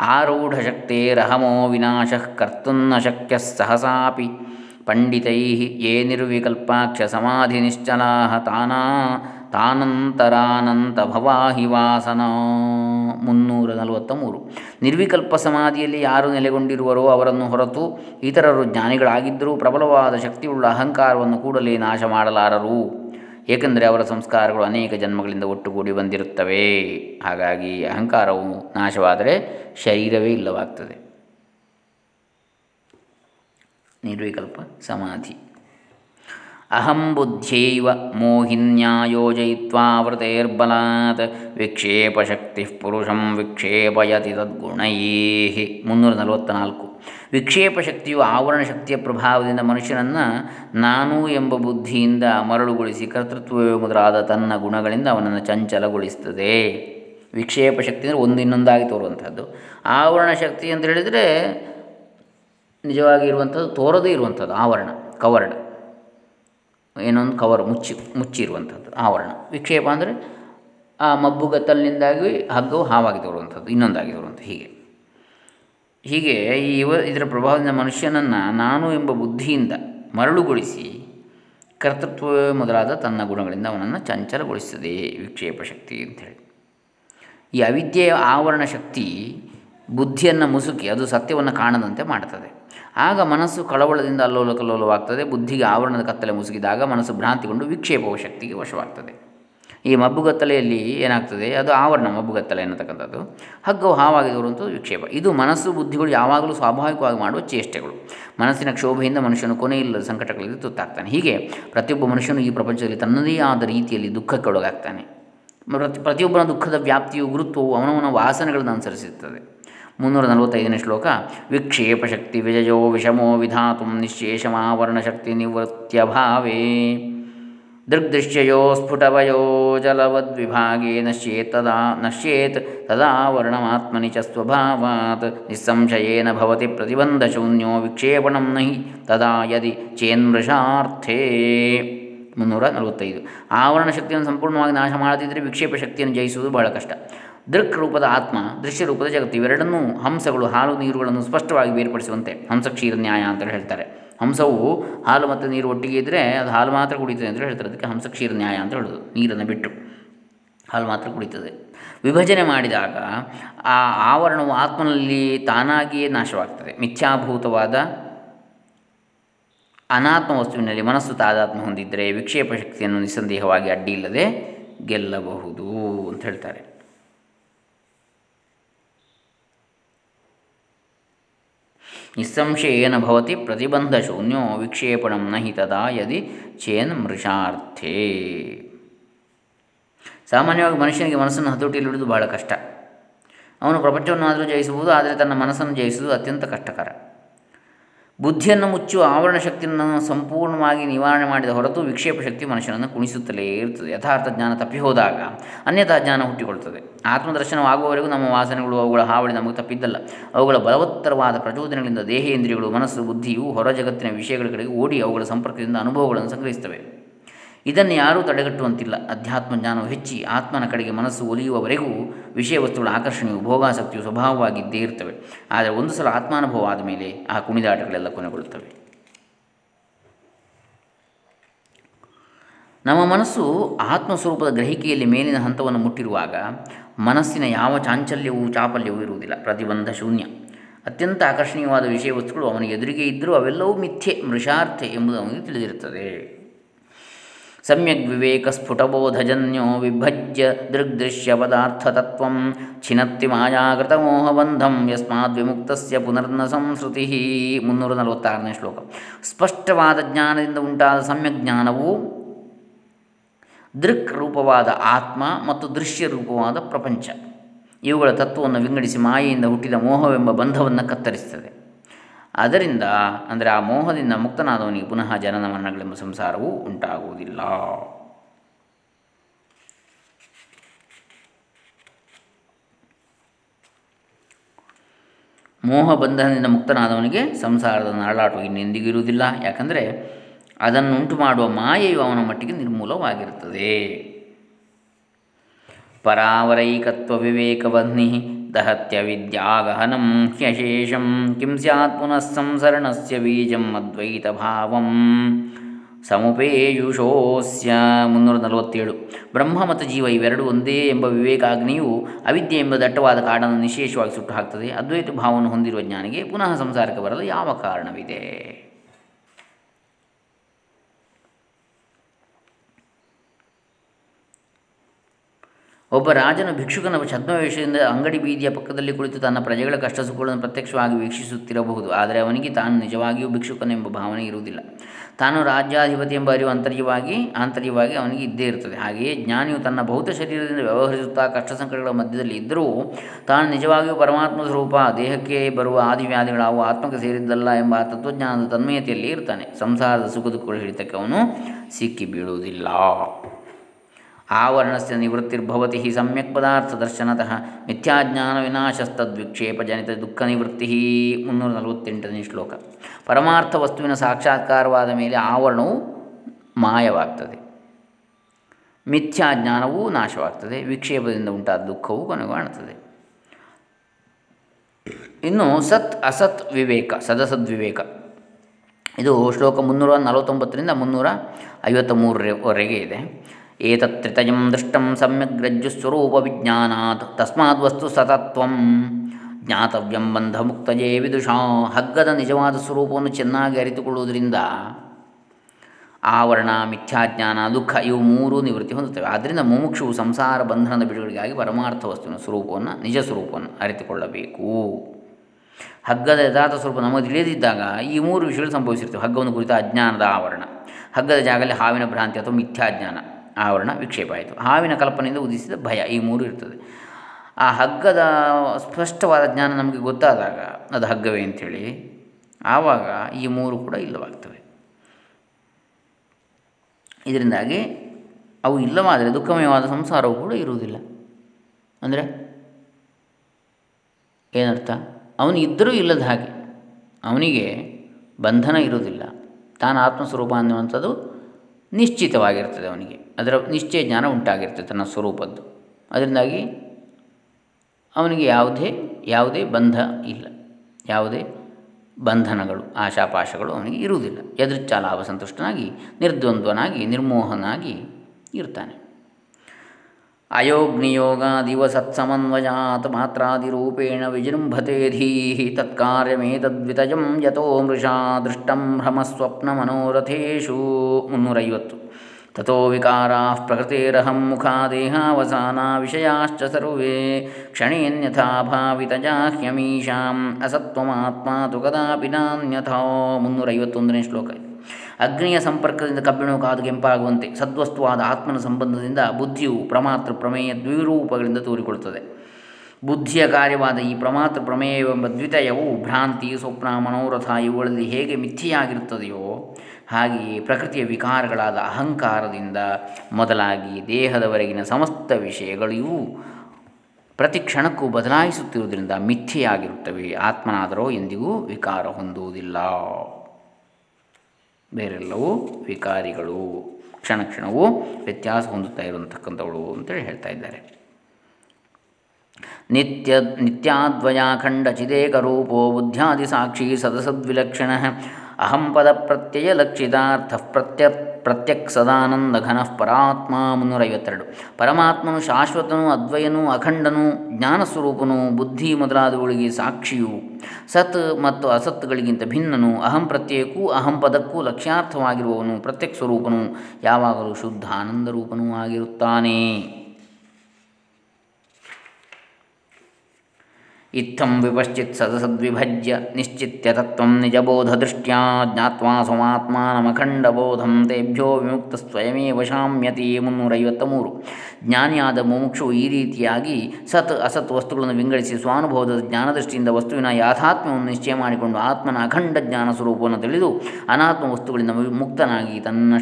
ಆರೂಢಶಕ್ತೇರಹಮೋ ವಿನಾಶ ಕರ್ತುನ್ನ ಶಕ್ಯ ಸಹಸಾಪಿ ಪಂಡಿತೈ ಯೇ ನಿರ್ವಿಕಲ್ಪಾಕ್ಷ ಸಮಾಧಿ ನಿಶ್ಚಲಾ ತಾನಾ ತಾನಂತರಾನಂತ ಭವಾಹಿ ವಾಸನ. ಮುನ್ನೂರ ನಲವತ್ತ ಮೂರು ನಿರ್ವಿಕಲ್ಪ ಸಮಾಧಿಯಲ್ಲಿ ಯಾರು ನೆಲೆಗೊಂಡಿರುವರೋ ಅವರನ್ನು ಹೊರತು ಇತರರು ಜ್ಞಾನಿಗಳಾಗಿದ್ದರೂ ಪ್ರಬಲವಾದ ಶಕ್ತಿಯುಳ್ಳ ಅಹಂಕಾರವನ್ನು ಕೂಡಲೇ ನಾಶ ಮಾಡಲಾರರು ಏಕೆಂದರೆ ಅವರ ಸಂಸ್ಕಾರಗಳು ಅನೇಕ ಜನ್ಮಗಳಿಂದ ಒಟ್ಟುಗೂಡಿ ಬಂದಿರುತ್ತವೆ. ಹಾಗಾಗಿ ಅಹಂಕಾರವು ನಾಶವಾದರೆ ಶರೀರವೇ ಇಲ್ಲವಾಗ್ತದೆ. ನಿರ್ವಿಕಲ್ಪ ಸಮಾಧಿ. ಅಹಂ ಬುದ್ಧ್ಯೈವ ಮೋಹಿನ್ಯಾ ಯೋಜಯಿತ್ವಾ ವೃತೇರ್ಬಲಾತ್ ವಿಕ್ಷೇಪಶಕ್ತಿ ಪುರುಷಂ ವಿಕ್ಷೇಪಯತಿ ತದ್ಗುಣೈ ಮುನ್ನೂರ ವಿಕ್ಷೇಪ ಶಕ್ತಿಯು ಆವರಣ ಶಕ್ತಿಯ ಪ್ರಭಾವದಿಂದ ಮನುಷ್ಯನನ್ನು ನಾನು ಎಂಬ ಬುದ್ಧಿಯಿಂದ ಮರಳುಗೊಳಿಸಿ ಕರ್ತೃತ್ವ ಮೊದಲಾದ ತನ್ನ ಗುಣಗಳಿಂದ ಅವನನ್ನು ಚಂಚಲಗೊಳಿಸ್ತದೆ. ವಿಕ್ಷೇಪ ಶಕ್ತಿ ಅಂದರೆ ಒಂದು ಇನ್ನೊಂದಾಗಿ ತೋರುವಂಥದ್ದು ಆವರಣ ಶಕ್ತಿ ಅಂತ ಹೇಳಿದರೆ ನಿಜವಾಗಿ ಇರುವಂಥದ್ದು ತೋರದೇ ಇರುವಂಥದ್ದು ಆವರಣ, ಕವರ್ಡ್. ಏನೊಂದು ಕವರ್, ಮುಚ್ಚಿ ಮುಚ್ಚಿರುವಂಥದ್ದು ಆವರಣ. ವಿಕ್ಷೇಪ ಅಂದರೆ ಆ ಮಬ್ಬುಗತ್ತಲಿನಿಂದಾಗಿ ಹಗ್ಗವು ಹಾವಾಗಿ ತೋರುವಂಥದ್ದು ಇನ್ನೊಂದಾಗಿ ತೋರುವಂಥದ್ದು ಹೀಗೆ. ಹೀಗೆ ಈ ಯುವ, ಇದರ ಪ್ರಭಾವದಿಂದ ಮನುಷ್ಯನನ್ನು ನಾನು ಎಂಬ ಬುದ್ಧಿಯಿಂದ ಮರಳುಗೊಳಿಸಿ ಕರ್ತೃತ್ವ ಮೊದಲಾದ ತನ್ನ ಗುಣಗಳಿಂದ ಅವನನ್ನು ಚಂಚಲಗೊಳಿಸುತ್ತದೆ ವಿಕ್ಷೇಪ ಶಕ್ತಿ ಅಂಥೇಳಿ. ಈ ಅವಿದ್ಯೆಯ ಆವರಣ ಶಕ್ತಿ ಬುದ್ಧಿಯನ್ನು ಮುಸುಕಿ ಅದು ಸತ್ಯವನ್ನು ಕಾಣದಂತೆ ಮಾಡುತ್ತದೆ ಆಗ ಮನಸ್ಸು ಕಳವಳದಿಂದ ಅಲ್ಲೋಲ ಕಲ್ಲೋಲವಾಗ್ತದೆ ಬುದ್ಧಿಗೆ ಆವರಣದ ಕತ್ತಲೆ ಮುಸುಕಿದಾಗ ಮನಸ್ಸು ಭ್ರಾಂತಿಗೊಂಡು ವಿಕ್ಷೇಪವ ಶಕ್ತಿಗೆ ವಶವಾಗ್ತದೆ. ಈ ಮಬ್ಬುಗತ್ತಲೆಯಲ್ಲಿ ಏನಾಗ್ತದೆ? ಅದು ಆವರಣ ಮಬ್ಬುಗತ್ತಲೆ ಅನ್ನತಕ್ಕಂಥದ್ದು ಹಗ್ಗವು ಹಾವಾಗಿ ತೋರುವಂಥದ್ದು ವಿಕ್ಷೇಪ. ಇದು ಮನಸ್ಸು, ಬುದ್ಧಿಗಳು ಯಾವಾಗಲೂ ಸ್ವಾಭಾವಿಕವಾಗಿ ಮಾಡುವ ಚೇಷ್ಟೆಗಳು. ಮನಸ್ಸಿನ ಕ್ಷೋಭೆಯಿಂದ ಮನುಷ್ಯನು ಕೊನೆಯಿಲ್ಲದ ಸಂಕಟಗಳಿಗೆ ತುತ್ತಾಗ್ತಾನೆ. ಹೀಗೆ ಪ್ರತಿಯೊಬ್ಬ ಮನುಷ್ಯನು ಈ ಪ್ರಪಂಚದಲ್ಲಿ ತನ್ನದೇ ಆದ ರೀತಿಯಲ್ಲಿ ದುಃಖಕ್ಕೆ ಒಳಗಾಗ್ತಾನೆ. ಪ್ರತಿ, ಪ್ರತಿಯೊಬ್ಬನ ದುಃಖದ ವ್ಯಾಪ್ತಿಯು, ಗುರುತ್ವವು ಅವನವನ ವಾಸನೆಗಳನ್ನು ಅನುಸರಿಸುತ್ತದೆ. ಮುನ್ನೂರ ನಲವತ್ತೈದನೇ ಶ್ಲೋಕ. ವಿಕ್ಷೇಪ ಶಕ್ತಿ ವಿಜಯೋ ವಿಷಮೋ ವಿಧಾತು ನಿಶ್ಚೇಷಮಾವರಣ ಶಕ್ತಿ ನಿವೃತ್ಯಭಾವೇ ದೃಗ್ದೃಶ್ಯಯೋ ಸ್ಫುಟವಯೋ ಜಲವದ್ವಿಭಾಗೇ ನಶ್ಯೇತ್ ತದಾ ನಶ್ಯೇತ್ ತದಾ ವರ್ಣಮಾತ್ಮನಿ ಚ ಸ್ವಭಾವಾತ್. ನಿಸ್ಸಂಶಯೇನ ಭವತಿ ಪ್ರತಿಬಂಧಶೂನ್ಯೋ ವಿಕ್ಷೇಪಣಂ ನಹಿ ತದಾ ಯದಿ ಚೇನ್ಮೃಷಾರ್ಥೇ ಮುನ್ನೂರ ನಲವತ್ತೈದು. ಆವರಣ ಶಕ್ತಿಯನ್ನು ಸಂಪೂರ್ಣವಾಗಿ ನಾಶ ಮಾಡದಿದ್ದರೆ ವಿಕ್ಷೇಪ ಶಕ್ತಿಯನ್ನು ಜಯಿಸುವುದು ಬಹಳ ಕಷ್ಟ. ದೃಕ್ ರೂಪದ ಆತ್ಮ, ದೃಶ್ಯ ರೂಪದ ಜಗತ್ತು ಇವೆರಡನ್ನೂ ಹಂಸಗಳು, ಹಾಲು, ನೀರುಗಳನ್ನು ಸ್ಪಷ್ಟವಾಗಿ ಬೇರ್ಪಡಿಸುವಂತೆ ಹಂಸಕ್ಷೀರ ನ್ಯಾಯ ಅಂತ ಹೇಳ್ತಾರೆ. ಹಂಸವು ಹಾಲು ಮತ್ತು ನೀರು ಒಟ್ಟಿಗೆ ಇದ್ದರೆ ಅದು ಹಾಲು ಮಾತ್ರ ಕುಡಿತದೆ ಅಂತ ಹೇಳ್ತಾರೆ. ಅದಕ್ಕೆ ಹಂಸ ಕ್ಷೀರ ನ್ಯಾಯ ಅಂತ ಹೇಳೋದು. ನೀರನ್ನು ಬಿಟ್ಟು ಹಾಲು ಮಾತ್ರ ಕುಡಿತದೆ. ವಿಭಜನೆ ಮಾಡಿದಾಗ ಆ ಆವರಣವು ಆತ್ಮನಲ್ಲಿ ತಾನಾಗಿಯೇ ನಾಶವಾಗ್ತದೆ. ಮಿಥ್ಯಾಭೂತವಾದ ಅನಾತ್ಮ ವಸ್ತುವಿನಲ್ಲಿ ಮನಸ್ಸು ತಾದಾತ್ಮ ಹೊಂದಿದ್ದರೆ ವಿಕ್ಷೇಪ ಶಕ್ತಿಯನ್ನು ನಿಸ್ಸಂದೇಹವಾಗಿ ಅಡ್ಡಿಯಿಲ್ಲದೆ ಗೆಲ್ಲಬಹುದು ಅಂತ ಹೇಳ್ತಾರೆ. ನಿಸ್ಸಂಶಯೇನ ಭವತಿ ಪ್ರತಿಬಂಧ ಶೂನ್ಯೋ ವಿಕ್ಷೇಪಣ ನಹಿ ತದಾ ಯದಿ ಚೇನ್ ಮೃಷಾರ್ಥೇ. ಸಾಮಾನ್ಯವಾಗಿ ಮನುಷ್ಯನಿಗೆ ಮನಸ್ಸನ್ನು ಹತೋಟಿಯಲ್ಲಿ ಹಿಡಿದು ಬಹಳ ಕಷ್ಟ. ಅವನು ಪ್ರಪಂಚವನ್ನು ಆದರೂ ಜಯಿಸಬಹುದು, ಆದರೆ ತನ್ನ ಮನಸ್ಸನ್ನು ಜಯಿಸುವುದು ಅತ್ಯಂತ ಕಷ್ಟಕರ. ಬುದ್ಧಿಯನ್ನು ಮುಚ್ಚುವ ಆವರಣ ಶಕ್ತಿಯನ್ನು ಸಂಪೂರ್ಣವಾಗಿ ನಿವಾರಣೆ ಮಾಡಿದ ಹೊರತು ವಿಕ್ಷೇಪ ಶಕ್ತಿ ಮನುಷ್ಯನನ್ನು ಕುಣಿಸುತ್ತಲೇ ಇರುತ್ತದೆ. ಯಥಾರ್ಥ ಜ್ಞಾನ ತಪ್ಪಿ ಹೋದಾಗ ಅನ್ಯಥಾ ಜ್ಞಾನ ಹುಟ್ಟಿಕೊಳ್ಳುತ್ತದೆ ಆತ್ಮದರ್ಶನವಾಗುವವರೆಗೂ ನಮ್ಮ ವಾಸನೆಗಳು, ಅವುಗಳ ಹಾವಳಿ ನಮಗೆ ತಪ್ಪಿದ್ದಲ್ಲ. ಅವುಗಳ ಬಲವತ್ತರವಾದ ಪ್ರಚೋದನೆಗಳಿಂದ ದೇಹೇಂದ್ರಿಯಗಳು, ಮನಸ್ಸು, ಬುದ್ಧಿಯು ಹೊರ ಜಗತ್ತಿನ ವಿಷಯಗಳ ಕಡೆಗೆ ಓಡಿ ಅವುಗಳ ಸಂಪರ್ಕದಿಂದ ಅನುಭವಗಳನ್ನು ಸಂಗ್ರಹಿಸುತ್ತವೆ. ಇದನ್ನು ಯಾರೂ ತಡೆಗಟ್ಟುವಂತಿಲ್ಲ. ಅಧ್ಯಾತ್ಮ ಜ್ಞಾನವು ಹೆಚ್ಚಿ ಆತ್ಮನ ಕಡೆಗೆ ಮನಸ್ಸು ಒಲಿಯುವವರೆಗೂ ವಿಷಯ ವಸ್ತುಗಳ ಆಕರ್ಷಣೆಯು ಭೋಗಾಸಕ್ತಿಯು ಸ್ವಭಾವವಾಗಿದ್ದೇ ಇರ್ತವೆ. ಆದರೆ ಒಂದು ಸಲ ಆತ್ಮಾನುಭವ ಆದ ಮೇಲೆ ಆ ಕುಣಿದಾಟಗಳೆಲ್ಲ ಕೊನೆಗೊಳ್ಳುತ್ತವೆ. ನಮ್ಮ ಮನಸ್ಸು ಆತ್ಮಸ್ವರೂಪದ ಗ್ರಹಿಕೆಯಲ್ಲಿ ಮೇಲಿನ ಹಂತವನ್ನು ಮುಟ್ಟಿರುವಾಗ ಮನಸ್ಸಿನ ಯಾವ ಚಾಂಚಲ್ಯವೂ ಚಾಪಲ್ಯವೂ ಇರುವುದಿಲ್ಲ. ಪ್ರತಿಬಂಧ ಶೂನ್ಯ. ಅತ್ಯಂತ ಆಕರ್ಷಣೀಯವಾದ ವಿಷಯ ವಸ್ತುಗಳು ಅವನಿಗೆ ಎದುರಿಗೆ ಇದ್ದರೂ ಅವೆಲ್ಲವೂ ಮಿಥ್ಯೆ, ಮೃಷಾರ್ಥೆ ಎಂಬುದು ಅವನಿಗೆ ತಿಳಿದಿರುತ್ತದೆ. ಸಮ್ಯಕ್ ವಿವೇಕ ಸ್ಫುಟಬೋಧಜನ್ಯೋ ವಿಭಜ್ಯ ಪದಾರ್ಥತತ್ವ ಛಿನತ್ತಿ ಮಾಯಾಕೃತ ಮೋಹಬಂಧಂ ಯಸ್ಮಾದ್ ವಿಮುಕ್ತಸ್ಯ ಪುನರ್ನ ಸಂಸ್ಕೃತಿ ಮುನ್ನೂರ ನಲವತ್ತಾರನೇ ಶ್ಲೋಕ. ಸ್ಪಷ್ಟವಾದ ಜ್ಞಾನದಿಂದ ಉಂಟಾದ ಸಮ್ಯಕ್ ಜ್ಞಾನವು ದೃಕ್ ರೂಪವಾದ ಆತ್ಮ ಮತ್ತು ದೃಶ್ಯ ರೂಪವಾದ ಪ್ರಪಂಚ. ಇವುಗಳ ತತ್ವವನ್ನು ವಿಂಗಡಿಸಿ ಮಾಯೆಯಿಂದ ಹುಟ್ಟಿದ ಮೋಹವೆಂಬ ಬಂಧವನ್ನು ಕತ್ತರಿಸುತ್ತದೆ ಅದರಿಂದ ಅಂದರೆ ಆ ಮೋಹದಿಂದ ಮುಕ್ತನಾದವನಿಗೆ ಪುನಃ ಜನನ ಮರಣಗಳೆಂಬ ಸಂಸಾರವು ಉಂಟಾಗುವುದಿಲ್ಲ. ಮೋಹ ಬಂಧನದಿಂದ ಮುಕ್ತನಾದವನಿಗೆ ಸಂಸಾರದ ನರಳಾಟವು ಇನ್ನೆಂದಿಗೂ ಇರುವುದಿಲ್ಲ. ಯಾಕಂದರೆ ಅದನ್ನು ಉಂಟು ಮಾಡುವ ಮಾಯೆಯು ಅವನ ಮಟ್ಟಿಗೆ ನಿರ್ಮೂಲವಾಗಿರುತ್ತದೆ. ಪರಾವರೈಕತ್ವ ವಿವೇಕವನ್ನಿ ದಹತ್ಯವಿದ್ಯಾಗಹನಂ ಹ್ಯಶೇಷಂ ಕಿಂ ಸ್ಯಾತ್ ಪುನಃ ಸಂಸರಣಸ್ಯ ಬೀಜಂ ಅದ್ವೈತಭಾವಂ ಸಮುಪೇಯುಷೋಸ್ಯ ಮುನ್ನೂರ ನಲವತ್ತೇಳು ಬ್ರಹ್ಮ ಮತ್ತು ಜೀವ ಇವೆರಡು ಒಂದೇ ಎಂಬ ವಿವೇಕಾಗ್ನಿಯು ಅವಿದ್ಯೆ ಎಂಬ ದಟ್ಟವಾದ ಕಾಡನ್ನು ನಿಶೇಷವಾಗಿ ಸುಟ್ಟು ಹಾಕ್ತದೆ. ಅದ್ವೈತ ಭಾವವನ್ನು ಹೊಂದಿರುವ ಜ್ಞಾನಿಗೆ ಪುನಃ ಸಂಸಾರಕ್ಕೆ ಬರಲು ಯಾವ ಕಾರಣವಿದೆ? ಒಬ್ಬ ರಾಜನು ಭಿಕ್ಷುಕನ ಛದ್ಮವೇಷದಿಂದ ಅಂಗಡಿ ಬೀದಿಯ ಪಕ್ಕದಲ್ಲಿ ಕುಳಿತು ತನ್ನ ಪ್ರಜೆಗಳ ಕಷ್ಟ ಸುಖಗಳನ್ನು ಪ್ರತ್ಯಕ್ಷವಾಗಿ ವೀಕ್ಷಿಸುತ್ತಿರಬಹುದು. ಆದರೆ ಅವನಿಗೆ ತಾನು ನಿಜವಾಗಿಯೂ ಭಿಕ್ಷುಕನೆಂಬ ಭಾವನೆ ಇರುವುದಿಲ್ಲ. ತಾನು ರಾಜ್ಯಾಧಿಪತಿ ಎಂಬ ಅರಿವು ಅಂತರ್ಯವಾಗಿ, ಆಂತರ್ಯವಾಗಿ ಅವನಿಗೆ ಇದ್ದೇ ಇರುತ್ತದೆ. ಹಾಗೆಯೇ ಜ್ಞಾನಿಯು ತನ್ನ ಭೌತ ಶರೀರದಿಂದ ವ್ಯವಹರಿಸುತ್ತಾ ಕಷ್ಟ ಸಂಕಟಗಳ ಮಧ್ಯದಲ್ಲಿ ಇದ್ದರೂ ತಾನು ನಿಜವಾಗಿಯೂ ಪರಮಾತ್ಮ ಸ್ವರೂಪ, ದೇಹಕ್ಕೆ ಬರುವ ಆದಿವ್ಯಾಧಿಗಳಾವು ಆತ್ಮಕ್ಕೆ ಸೇರಿದ್ದಲ್ಲ ಎಂಬ ತತ್ವಜ್ಞಾನದ ತನ್ಮಯತೆಯಲ್ಲಿ ಇರ್ತಾನೆ ಸಂಸಾರದ ಸುಖ ದುಃಖಗಳು ಹಿಡಿತಕ್ಕೆ ಅವನು ಸಿಕ್ಕಿ ಬೀಳುವುದಿಲ್ಲ. ಆವರಣಸ್ಯ ನಿವೃತ್ತಿರ್ಭವತಿ ಹಿ ಸಮ್ಯಕ್ ಪದಾರ್ಥ ದರ್ಶನತಃ. ಮಿಥ್ಯಾಜ್ಞಾನ ವಿನಾಶಸ್ತದ್ವಿಕ್ಷೇಪ ಜನಿತ ದುಃಖ ನಿವೃತ್ತಿ ಮುನ್ನೂರ ನಲವತ್ತೆಂಟನೇ ಶ್ಲೋಕ. ಪರಮಾರ್ಥ ವಸ್ತುವಿನ ಸಾಕ್ಷಾತ್ಕಾರವಾದ ಮೇಲೆ ಆವರಣವು ಮಾಯವಾಗ್ತದೆ. ಮಿಥ್ಯಾಜ್ಞಾನವೂ ನಾಶವಾಗ್ತದೆ. ವಿಕ್ಷೇಪದಿಂದ ಉಂಟಾದ ದುಃಖವೂ ಕೊನೆಗಾಣುತ್ತದೆ ಇನ್ನು ಸತ್ ಅಸತ್ ವಿವೇಕ ಸದಸದ್ವಿವೇಕ ಇದು ಶ್ಲೋಕ ಮುನ್ನೂರ ನಲವತ್ತೊಂಬತ್ತರಿಂದ ಮುನ್ನೂರ ಐವತ್ತ ಮೂರರವರೆಗೆ ಇದೆ. ಏತತ್ರಿತಯಂ ದೃಷ್ಟಂ ಸಮ್ಯಕ್ ಸ್ವರೂಪ ವಿಜ್ಞಾನಾತ್ ತಸ್ಮಾದ್ ವಸ್ತು ಸತತ್ವಂ ಜ್ಞಾತವ್ಯಂ ಬಂಧ ಮುಕ್ತಜೇ ವಿದುಷಾ ಹಗ್ಗದ ನಿಜವಾದ ಸ್ವರೂಪವನ್ನು ಚೆನ್ನಾಗಿ ಅರಿತುಕೊಳ್ಳುವುದರಿಂದ ಆವರಣ ಮಿಥ್ಯಾಜ್ಞಾನ ದುಃಖ ಇವು ಮೂರು ನಿವೃತ್ತಿ ಹೊಂದುತ್ತವೆ. ಆದ್ದರಿಂದ ಮುಮುಕ್ಷುವು ಸಂಸಾರ, ಬಂಧನದ ಬಿಡುಗಡೆಗಾಗಿ ಪರಮಾರ್ಥ ವಸ್ತುವಿನ ಸ್ವರೂಪವನ್ನು, ನಿಜ ಸ್ವರೂಪವನ್ನು ಅರಿತುಕೊಳ್ಳಬೇಕು. ಹಗ್ಗದ ಯಥಾರ್ಥ ಸ್ವರೂಪ ನಮಗೆ ತಿಳಿಯದಿದ್ದಾಗ ಈ ಮೂರು ವಿಷಯಗಳು ಸಂಭವಿಸಿರ್ತವೆ ಹಗ್ಗವನ್ನು ಕುರಿತ ಅಜ್ಞಾನದ ಆವರಣ. ಹಗ್ಗದ ಜಾಗದಲ್ಲಿ ಹಾವಿನ ಭ್ರಾಂತಿ ಅಥವಾ ಮಿಥ್ಯಾಜ್ಞಾನ ಆವರಣ ವಿಕ್ಷೇಪ ಆಯಿತು. ಹಾವಿನ ಕಲ್ಪನೆಯಿಂದ ಉದಿಸಿದ ಭಯ ಈ ಮೂರು ಇರ್ತದೆ. ಆ ಹಗ್ಗದ ಸ್ಪಷ್ಟವಾದ ಜ್ಞಾನ ನಮಗೆ ಗೊತ್ತಾದಾಗ ಅದು ಹಗ್ಗವೇ ಅಂಥೇಳಿ ಆವಾಗ ಈ ಮೂರು ಕೂಡ ಇಲ್ಲವಾಗ್ತವೆ. ಇದರಿಂದಾಗಿ ಅವು ಇಲ್ಲವಾದರೆ ದುಃಖಮಯವಾದ ಸಂಸಾರವು ಕೂಡ ಇರುವುದಿಲ್ಲ. ಅಂದರೆ ಏನರ್ಥ? ಅವನು ಇದ್ದರೂ ಇಲ್ಲದ ಹಾಗೆ. ಅವನಿಗೆ ಬಂಧನ ಇರುವುದಿಲ್ಲ. ತಾನು ಆತ್ಮಸ್ವರೂಪ ಅನ್ನುವಂಥದ್ದು ನಿಶ್ಚಿತವಾಗಿರ್ತದೆ ಅವನಿಗೆ. ಅದರ ನಿಶ್ಚಯ ಜ್ಞಾನ ಉಂಟಾಗಿರ್ತದೆ ತನ್ನ ಸ್ವರೂಪದ್ದು. ಅದರಿಂದಾಗಿ ಅವನಿಗೆ ಯಾವುದೇ ಯಾವುದೇ ಬಂಧ ಇಲ್ಲ. ಯಾವುದೇ ಬಂಧನಗಳು, ಆಶಾಪಾಶಗಳು ಅವನಿಗೆ ಇರುವುದಿಲ್ಲ. ಎದುರು ಲಾಭ ಸಂತುಷ್ಟನಾಗಿ ನಿರ್ದ್ವಂದ್ವನಾಗಿ, ನಿರ್ಮೋಹನಾಗಿ ಇರ್ತಾನೆ. ಅಯೋಗ್ನಿಯೋಗಾದಿವ ಸತ್ಸಮನ್ವಯಾತ್ ಮಾತ್ರಾದಿರೂಪೇಣ ವಿಜೃಂಭತೆ ಧೀಹಿ ತತ್ಕಾರ್ಯಮೇತದ್ವಿತಜಂ ಯಥೋ ಮೃಷಾ ದೃಷ್ಟಂ ಭ್ರಮಸ್ವಪ್ನ ಮನೋರಥೇಶು ಮುನ್ನೂರೈವತ್ತು ತಥೋ ವಿಕಾರಾ ಪ್ರಕೃತಿರಹಂ ಮುಖಾದೇಹಾವಸಾನ ವಿಷಯಾಶ್ಚ ಸರ್ವೇ ಕ್ಷಣೇನ್ಯಥಾ ಭಾವಿತಜಾಹ್ಯಮೀಶಾಂ ಅಸತ್ವಮಾತ್ಮ ತು ಕದಾಪಿ ನಾನ್ಯಥಾ ಮುನ್ನೂರೈವತ್ತೊಂದನೇ ಶ್ಲೋಕ ಅಗ್ನಿಯ ಸಂಪರ್ಕದಿಂದ ಕಬ್ಬಿಣವು ಕಾದು ಕೆಂಪಾಗುವಂತೆ ಸದ್ವಸ್ತುವಾದ ಆತ್ಮನ ಸಂಬಂಧದಿಂದ ಬುದ್ಧಿಯು ಪ್ರಮಾತೃ ಪ್ರಮೇಯ ದ್ವಿರೂಪಗಳಿಂದ ತೋರಿಕೊಳ್ಳುತ್ತದೆ. ಬುದ್ಧಿಯ ಕಾರ್ಯವಾದ ಈ ಪ್ರಮಾತೃ ಪ್ರಮೇಯವೆಂಬ ದ್ವಿತಯವು ಭ್ರಾಂತಿ ಸ್ವಪ್ನ ಮನೋರಥ ಇವುಗಳಲ್ಲಿ ಹೇಗೆ ಮಿಥ್ಯೆಯಾಗಿರುತ್ತದೆಯೋ ಹಾಗೆಯೇ ಪ್ರಕೃತಿಯ ವಿಕಾರಗಳಾದ ಅಹಂಕಾರದಿಂದ ಮೊದಲಾಗಿ ದೇಹದವರೆಗಿನ ಸಮಸ್ತ ವಿಷಯಗಳು ಪ್ರತಿ ಕ್ಷಣಕ್ಕೂ ಬದಲಾಯಿಸುತ್ತಿರುವುದರಿಂದ ಮಿಥ್ಯೆಯಾಗಿರುತ್ತವೆ. ಆತ್ಮನಾದರೋ ಎಂದಿಗೂ ವಿಕಾರ ಹೊಂದುವುದಿಲ್ಲ. ಬೇರೆಲ್ಲವೂ ವಿಕಾರಿಗಳು. ಕ್ಷಣ ಕ್ಷಣವೂ ವ್ಯತ್ಯಾಸ ಹೊಂದುತ್ತಾ ಇರುವಂತಕ್ಕಂಥವಳು ಅಂತೇಳಿ ಹೇಳ್ತಾ ಇದ್ದಾರೆ. ನಿತ್ಯ, ನಿತ್ಯಾದ್ವಯಾಖಂಡ ಚಿದೇಕರೂಪೋ ಬುದ್ಧ್ಯಾದಿ ಸಾಕ್ಷಿ ಸದಸದ್ವಿಲಕ್ಷಣ. ಅಹಂ ಪದ ಪ್ರತ್ಯಯ ಲಕ್ಷಿತಾರ್ಥ ಪ್ರತ್ಯಕ್ ಸದಾನಂದ ಘನ ಪರಾತ್ಮ ಮುನ್ನೂರೈವತ್ತೆರಡು. ಪರಮಾತ್ಮನು ಶಾಶ್ವತನು, ಅದ್ವಯನು, ಅಖಂಡನು, ಜ್ಞಾನಸ್ವರೂಪನು, ಬುದ್ಧಿ ಮೊದಲಾದವುಗಳಿಗೆ ಸಾಕ್ಷಿಯು. ಸತ್ ಮತ್ತು ಅಸತ್ಗಳಿಗಿಂತ ಭಿನ್ನನು, ಅಹಂ ಪ್ರತ್ಯಯಕ್ಕೂ ಅಹಂ ಪದಕ್ಕೂ ಲಕ್ಷ್ಯಾರ್ಥವಾಗಿರುವವನು ಪ್ರತ್ಯಕ್ ಸ್ವರೂಪನು ಯಾವಾಗಲೂ ಶುದ್ಧ ಆನಂದ ರೂಪನೂ ಆಗಿರುತ್ತಾನೆ. ಇತ್ತಂ ವಿಪಶ್ಚಿತ್ ಸದಸದ್ವಿಭಜ್ಯ ನಿಶ್ಚಿತ್ಯ ತತ್ವ ನಿಜಬೋಧದೃಷ್ಟ್ಯಾ ಜ್ಞಾತ್ವಾ ಸ್ವಮಾತ್ಮಾನಮಖಂಡಬೋಧಂ ತೇಭ್ಯೋ ವಿಮುಕ್ತ ಸ್ವಯಮೇ ವಶಾಮ್ಯತಿ ಮುನ್ನೂರೈವತ್ತ ಮೂರು ಜ್ಞಾನಿಯಾದ ಮುಮುಕ್ಷು ಈ ರೀತಿಯಾಗಿ ಸತ್ ಅಸತ್ ವಸ್ತುಗಳನ್ನು ವಿಂಗಡಿಸಿ ಸ್ವಾನುಭವದ ಜ್ಞಾನದೃಷ್ಟಿಯಿಂದ ವಸ್ತುವಿನ ಯಾಥಾತ್ಮ್ಯವನ್ನು ನಿಶ್ಚಯ ಮಾಡಿಕೊಂಡು ಆತ್ಮನ ಅಖಂಡ ಜ್ಞಾನ ಸ್ವರೂಪವನ್ನು ತಿಳಿದು ಅನಾತ್ಮ ವಸ್ತುಗಳಿಂದ ಮುಕ್ತನಾಗಿ ತನ್ನ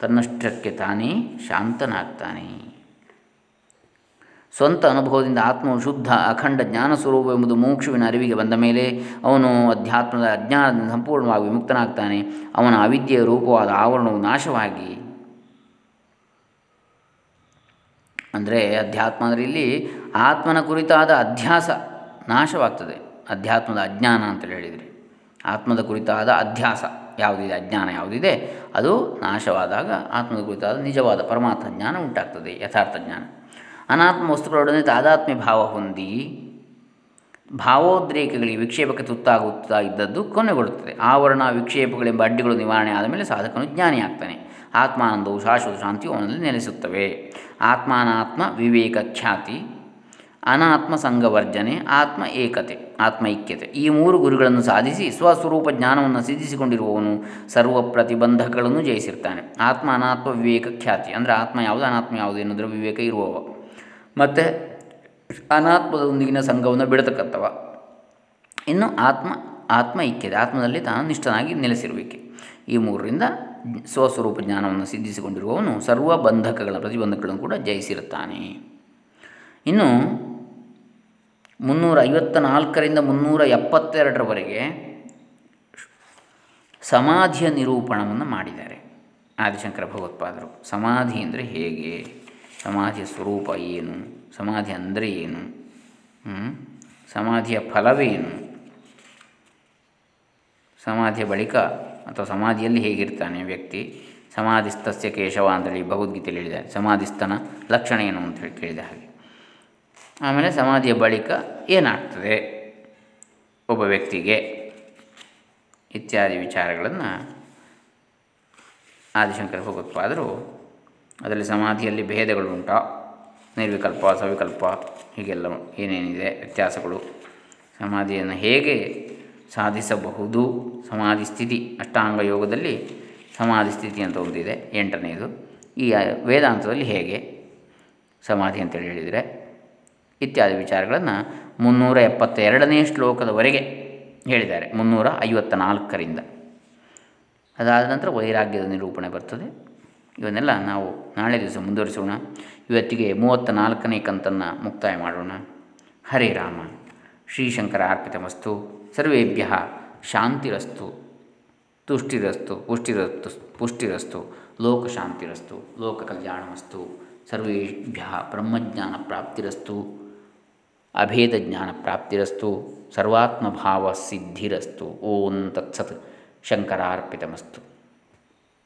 ತನ್ನಷ್ಟಕ್ಕೆ ತಾನೇ ಶಾಂತನಾಗ್ತಾನೆ. ಸ್ವಂತ ಅನುಭವದಿಂದ ಆತ್ಮವು ಶುದ್ಧ, ಅಖಂಡ ಜ್ಞಾನ ಸ್ವರೂಪ ಎಂಬುದು ಮೋಕ್ಷುವಿನ ಅರಿವಿಗೆ ಬಂದ ಮೇಲೆ ಅವನು ಅಧ್ಯಾತ್ಮದ ಅಜ್ಞಾನದಿಂದ ಸಂಪೂರ್ಣವಾಗಿ ವಿಮುಕ್ತನಾಗ್ತಾನೆ. ಅವನ ಅವಿದ್ಯೆಯ ರೂಪವಾದ ಆವರಣವು ನಾಶವಾಗಿ ಅಂದರೆ ಅಧ್ಯಾತ್ಮ ಅಂದರೆ ಇಲ್ಲಿ ಆತ್ಮನ ಕುರಿತಾದ ಅಧ್ಯಾಸ ನಾಶವಾಗ್ತದೆ. ಅಧ್ಯಾತ್ಮದ ಅಜ್ಞಾನ ಅಂತ ಹೇಳಿದರೆ. ಆತ್ಮದ ಕುರಿತಾದ ಅಧ್ಯಾಸ ಯಾವುದಿದೆ? ಅಜ್ಞಾನ ಯಾವುದಿದೆ? ಅದು ನಾಶವಾದಾಗ ಆತ್ಮದ ಕುರಿತಾದ ನಿಜವಾದ ಪರಮಾತ್ಮ ಜ್ಞಾನ ಉಂಟಾಗ್ತದೆ, ಯಥಾರ್ಥ ಜ್ಞಾನ. ಅನಾತ್ಮ ವಸ್ತುಗಳೊಡನೆ ತಾದಾತ್ಮ್ಯ ಭಾವ ಹೊಂದಿ ಭಾವೋದ್ರೇಕಗಳಿಗೆ ವಿಕ್ಷೇಪಕ್ಕೆ ತುತ್ತಾಗುತ್ತಾ ಇದ್ದದ್ದು ಕೊನೆಗೊಳ್ಳುತ್ತದೆ. ಆವರಣ, ವಿಕ್ಷೇಪಗಳೆಂಬ ಅಡ್ಡಿಗಳು ನಿವಾರಣೆ ಆದ ಮೇಲೆ ಸಾಧಕನು ಜ್ಞಾನಿಯಾಗ್ತಾನೆ ಆತ್ಮಾನಂದವು ಶಾಶ್ವತ ಶಾಂತಿಯು ಅವನಲ್ಲಿ ನೆಲೆಸುತ್ತವೆ. ಆತ್ಮಾನಾತ್ಮ ವಿವೇಕ ಖ್ಯಾತಿ, ಅನಾತ್ಮ ಸಂಘವರ್ಜನೆ ಆತ್ಮ ಏಕತೆ ಆತ್ಮೈಕ್ಯತೆ ಈ ಮೂರು ಗುರುಗಳನ್ನು ಸಾಧಿಸಿ ಸ್ವಸ್ವರೂಪ ಜ್ಞಾನವನ್ನು ಸಿದ್ಧಿಸಿಕೊಂಡಿರುವವನು ಸರ್ವ ಪ್ರತಿಬಂಧಕಗಳನ್ನು ಜಯಿಸಿರ್ತಾನೆ. ಆತ್ಮ ಅನಾತ್ಮ ವಿವೇಕ ಖ್ಯಾತಿ, ಅಂದರೆ ಆತ್ಮ ಯಾವುದು, ಅನಾತ್ಮ ಯಾವುದು ಎನ್ನುವುದರ ವಿವೇಕ ಇರುವವ. ಮತ್ತು ಅನಾತ್ಮದೊಂದಿಗಿನ ಸಂಘವನ್ನು ಬಿಡತಕ್ಕಂಥವ. ಇನ್ನು ಆತ್ಮ ಆತ್ಮ ಐಕ್ಯತೆ ಆತ್ಮದಲ್ಲಿ ತಾನು ನಿಷ್ಠನಾಗಿ ನೆಲೆಸಿರುವಿಕೆ. ಈ ಮೂರರಿಂದ ಸ್ವಸ್ವರೂಪ ಜ್ಞಾನವನ್ನು ಸಿದ್ಧಿಸಿಕೊಂಡಿರುವವನು ಸರ್ವ ಬಂಧಕಗಳ ಪ್ರತಿಬಂಧಕಗಳನ್ನು ಕೂಡ ಜಯಿಸಿರುತ್ತಾನೆ. ಇನ್ನು ಮುನ್ನೂರ ಐವತ್ತ ನಾಲ್ಕರಿಂದ ಮುನ್ನೂರ ಎಪ್ಪತ್ತೆರಡರವರೆಗೆ ಸಮಾಧಿಯ ನಿರೂಪಣವನ್ನು ಮಾಡಿದ್ದಾರೆ. ಆದಿಶಂಕರ ಭಗವತ್ಪಾದರು. ಸಮಾಧಿ ಅಂದರೆ ಹೇಗೆ? ಸಮಾಧಿಯ ಸ್ವರೂಪ ಏನು? ಸಮಾಧಿ ಅಂದರೆ ಏನು? ಸಮಾಧಿಯ ಫಲವೇನು? ಸಮಾಧಿಯ ಬಳಿಕ ಅಥವಾ ಸಮಾಧಿಯಲ್ಲಿ ಹೇಗಿರ್ತಾನೆ ವ್ಯಕ್ತಿ? ಸಮಾಧಿಸ್ತಸ್ಯ ಕೇಶವ ಅಂತೇಳಿ ಭಗವದ್ಗೀತೆಯಲ್ಲಿ ಹೇಳಿದೆ ಸಮಾಧಿಸ್ತನ ಲಕ್ಷಣ ಏನು ಅಂತ ಹೇಳಿ ಕೇಳಿದ ಹಾಗೆ. ಆಮೇಲೆ ಸಮಾಧಿಯ ಬಳಿಕ ಏನಾಗ್ತದೆ? ಒಬ್ಬ ವ್ಯಕ್ತಿಗೆ ಇತ್ಯಾದಿ ವಿಚಾರಗಳನ್ನು ಆದಿಶಂಕರ ಭಗವತ್ಪಾದರು ಅದರಲ್ಲಿ ಸಮಾಧಿಯಲ್ಲಿ ಭೇದಗಳುಂಟ ನಿರ್ವಿಕಲ್ಪ ಸವಿಕಲ್ಪ ಹೀಗೆಲ್ಲ ಏನೇನಿದೆ, ವ್ಯತ್ಯಾಸಗಳು. ಸಮಾಧಿಯನ್ನು ಹೇಗೆ ಸಾಧಿಸಬಹುದು? ಸಮಾಧಿ ಸ್ಥಿತಿ, ಅಷ್ಟಾಂಗ ಯೋಗದಲ್ಲಿ ಸಮಾಧಿ ಸ್ಥಿತಿ ಅಂತ ಒಂದಿದೆ ಎಂಟನೆಯದು ಈ ವೇದಾಂತದಲ್ಲಿ ಹೇಗೆ ಸಮಾಧಿ ಅಂತೇಳಿ ಹೇಳಿದರೆ, ಇತ್ಯಾದಿ ವಿಚಾರಗಳನ್ನು ಮುನ್ನೂರ ಎಪ್ಪತ್ತೆರಡನೇ ಶ್ಲೋಕದವರೆಗೆ ಹೇಳಿದ್ದಾರೆ, ಮುನ್ನೂರ ಐವತ್ತ ನಾಲ್ಕರಿಂದ ಅದಾದ ನಂತರ ವೈರಾಗ್ಯದ ನಿರೂಪಣೆ ಬರ್ತದೆ. ಇವನ್ನೆಲ್ಲ ನಾವು ನಾಳೆ ದಿವಸ ಮುಂದುವರಿಸೋಣ. ಇವತ್ತಿಗೆ ಮೂವತ್ತ ನಾಲ್ಕನೇ ಕಂತನ್ನು ಮುಕ್ತಾಯ ಮಾಡೋಣ. ಹರೇ ರಾಮ. ಶ್ರೀಶಂಕರ ಅರ್ಪಿತಮಸ್ತು. ಸರ್ವೇಭ್ಯ ಶಾಂತಿರಸ್ತು. ತುಷ್ಟಿರಸ್ತು, ಪುಷ್ಟಿರಸ್ತು ಪುಷ್ಟಿರಸ್ತು. ಲೋಕಶಾಂತಿರಸ್ತು ಲೋಕಕಲ್ಯಾಣಮಸ್ತು ಸರ್ವೇಭ್ಯ ಬ್ರಹ್ಮಜ್ಞಾನ ಪ್ರಾಪ್ತಿರಸ್ತು. ಅಭೇದ ಜ್ಞಾನ ಪ್ರಾಪ್ತಿರಸ್ತು. ಸರ್ವಾತ್ಮಭಾವ ಸಿದ್ಧಿರಸ್ತು. ಓಂ ತತ್ಸತ್. ಶಂಕರಾರ್ಪಿತಮಸ್ತು.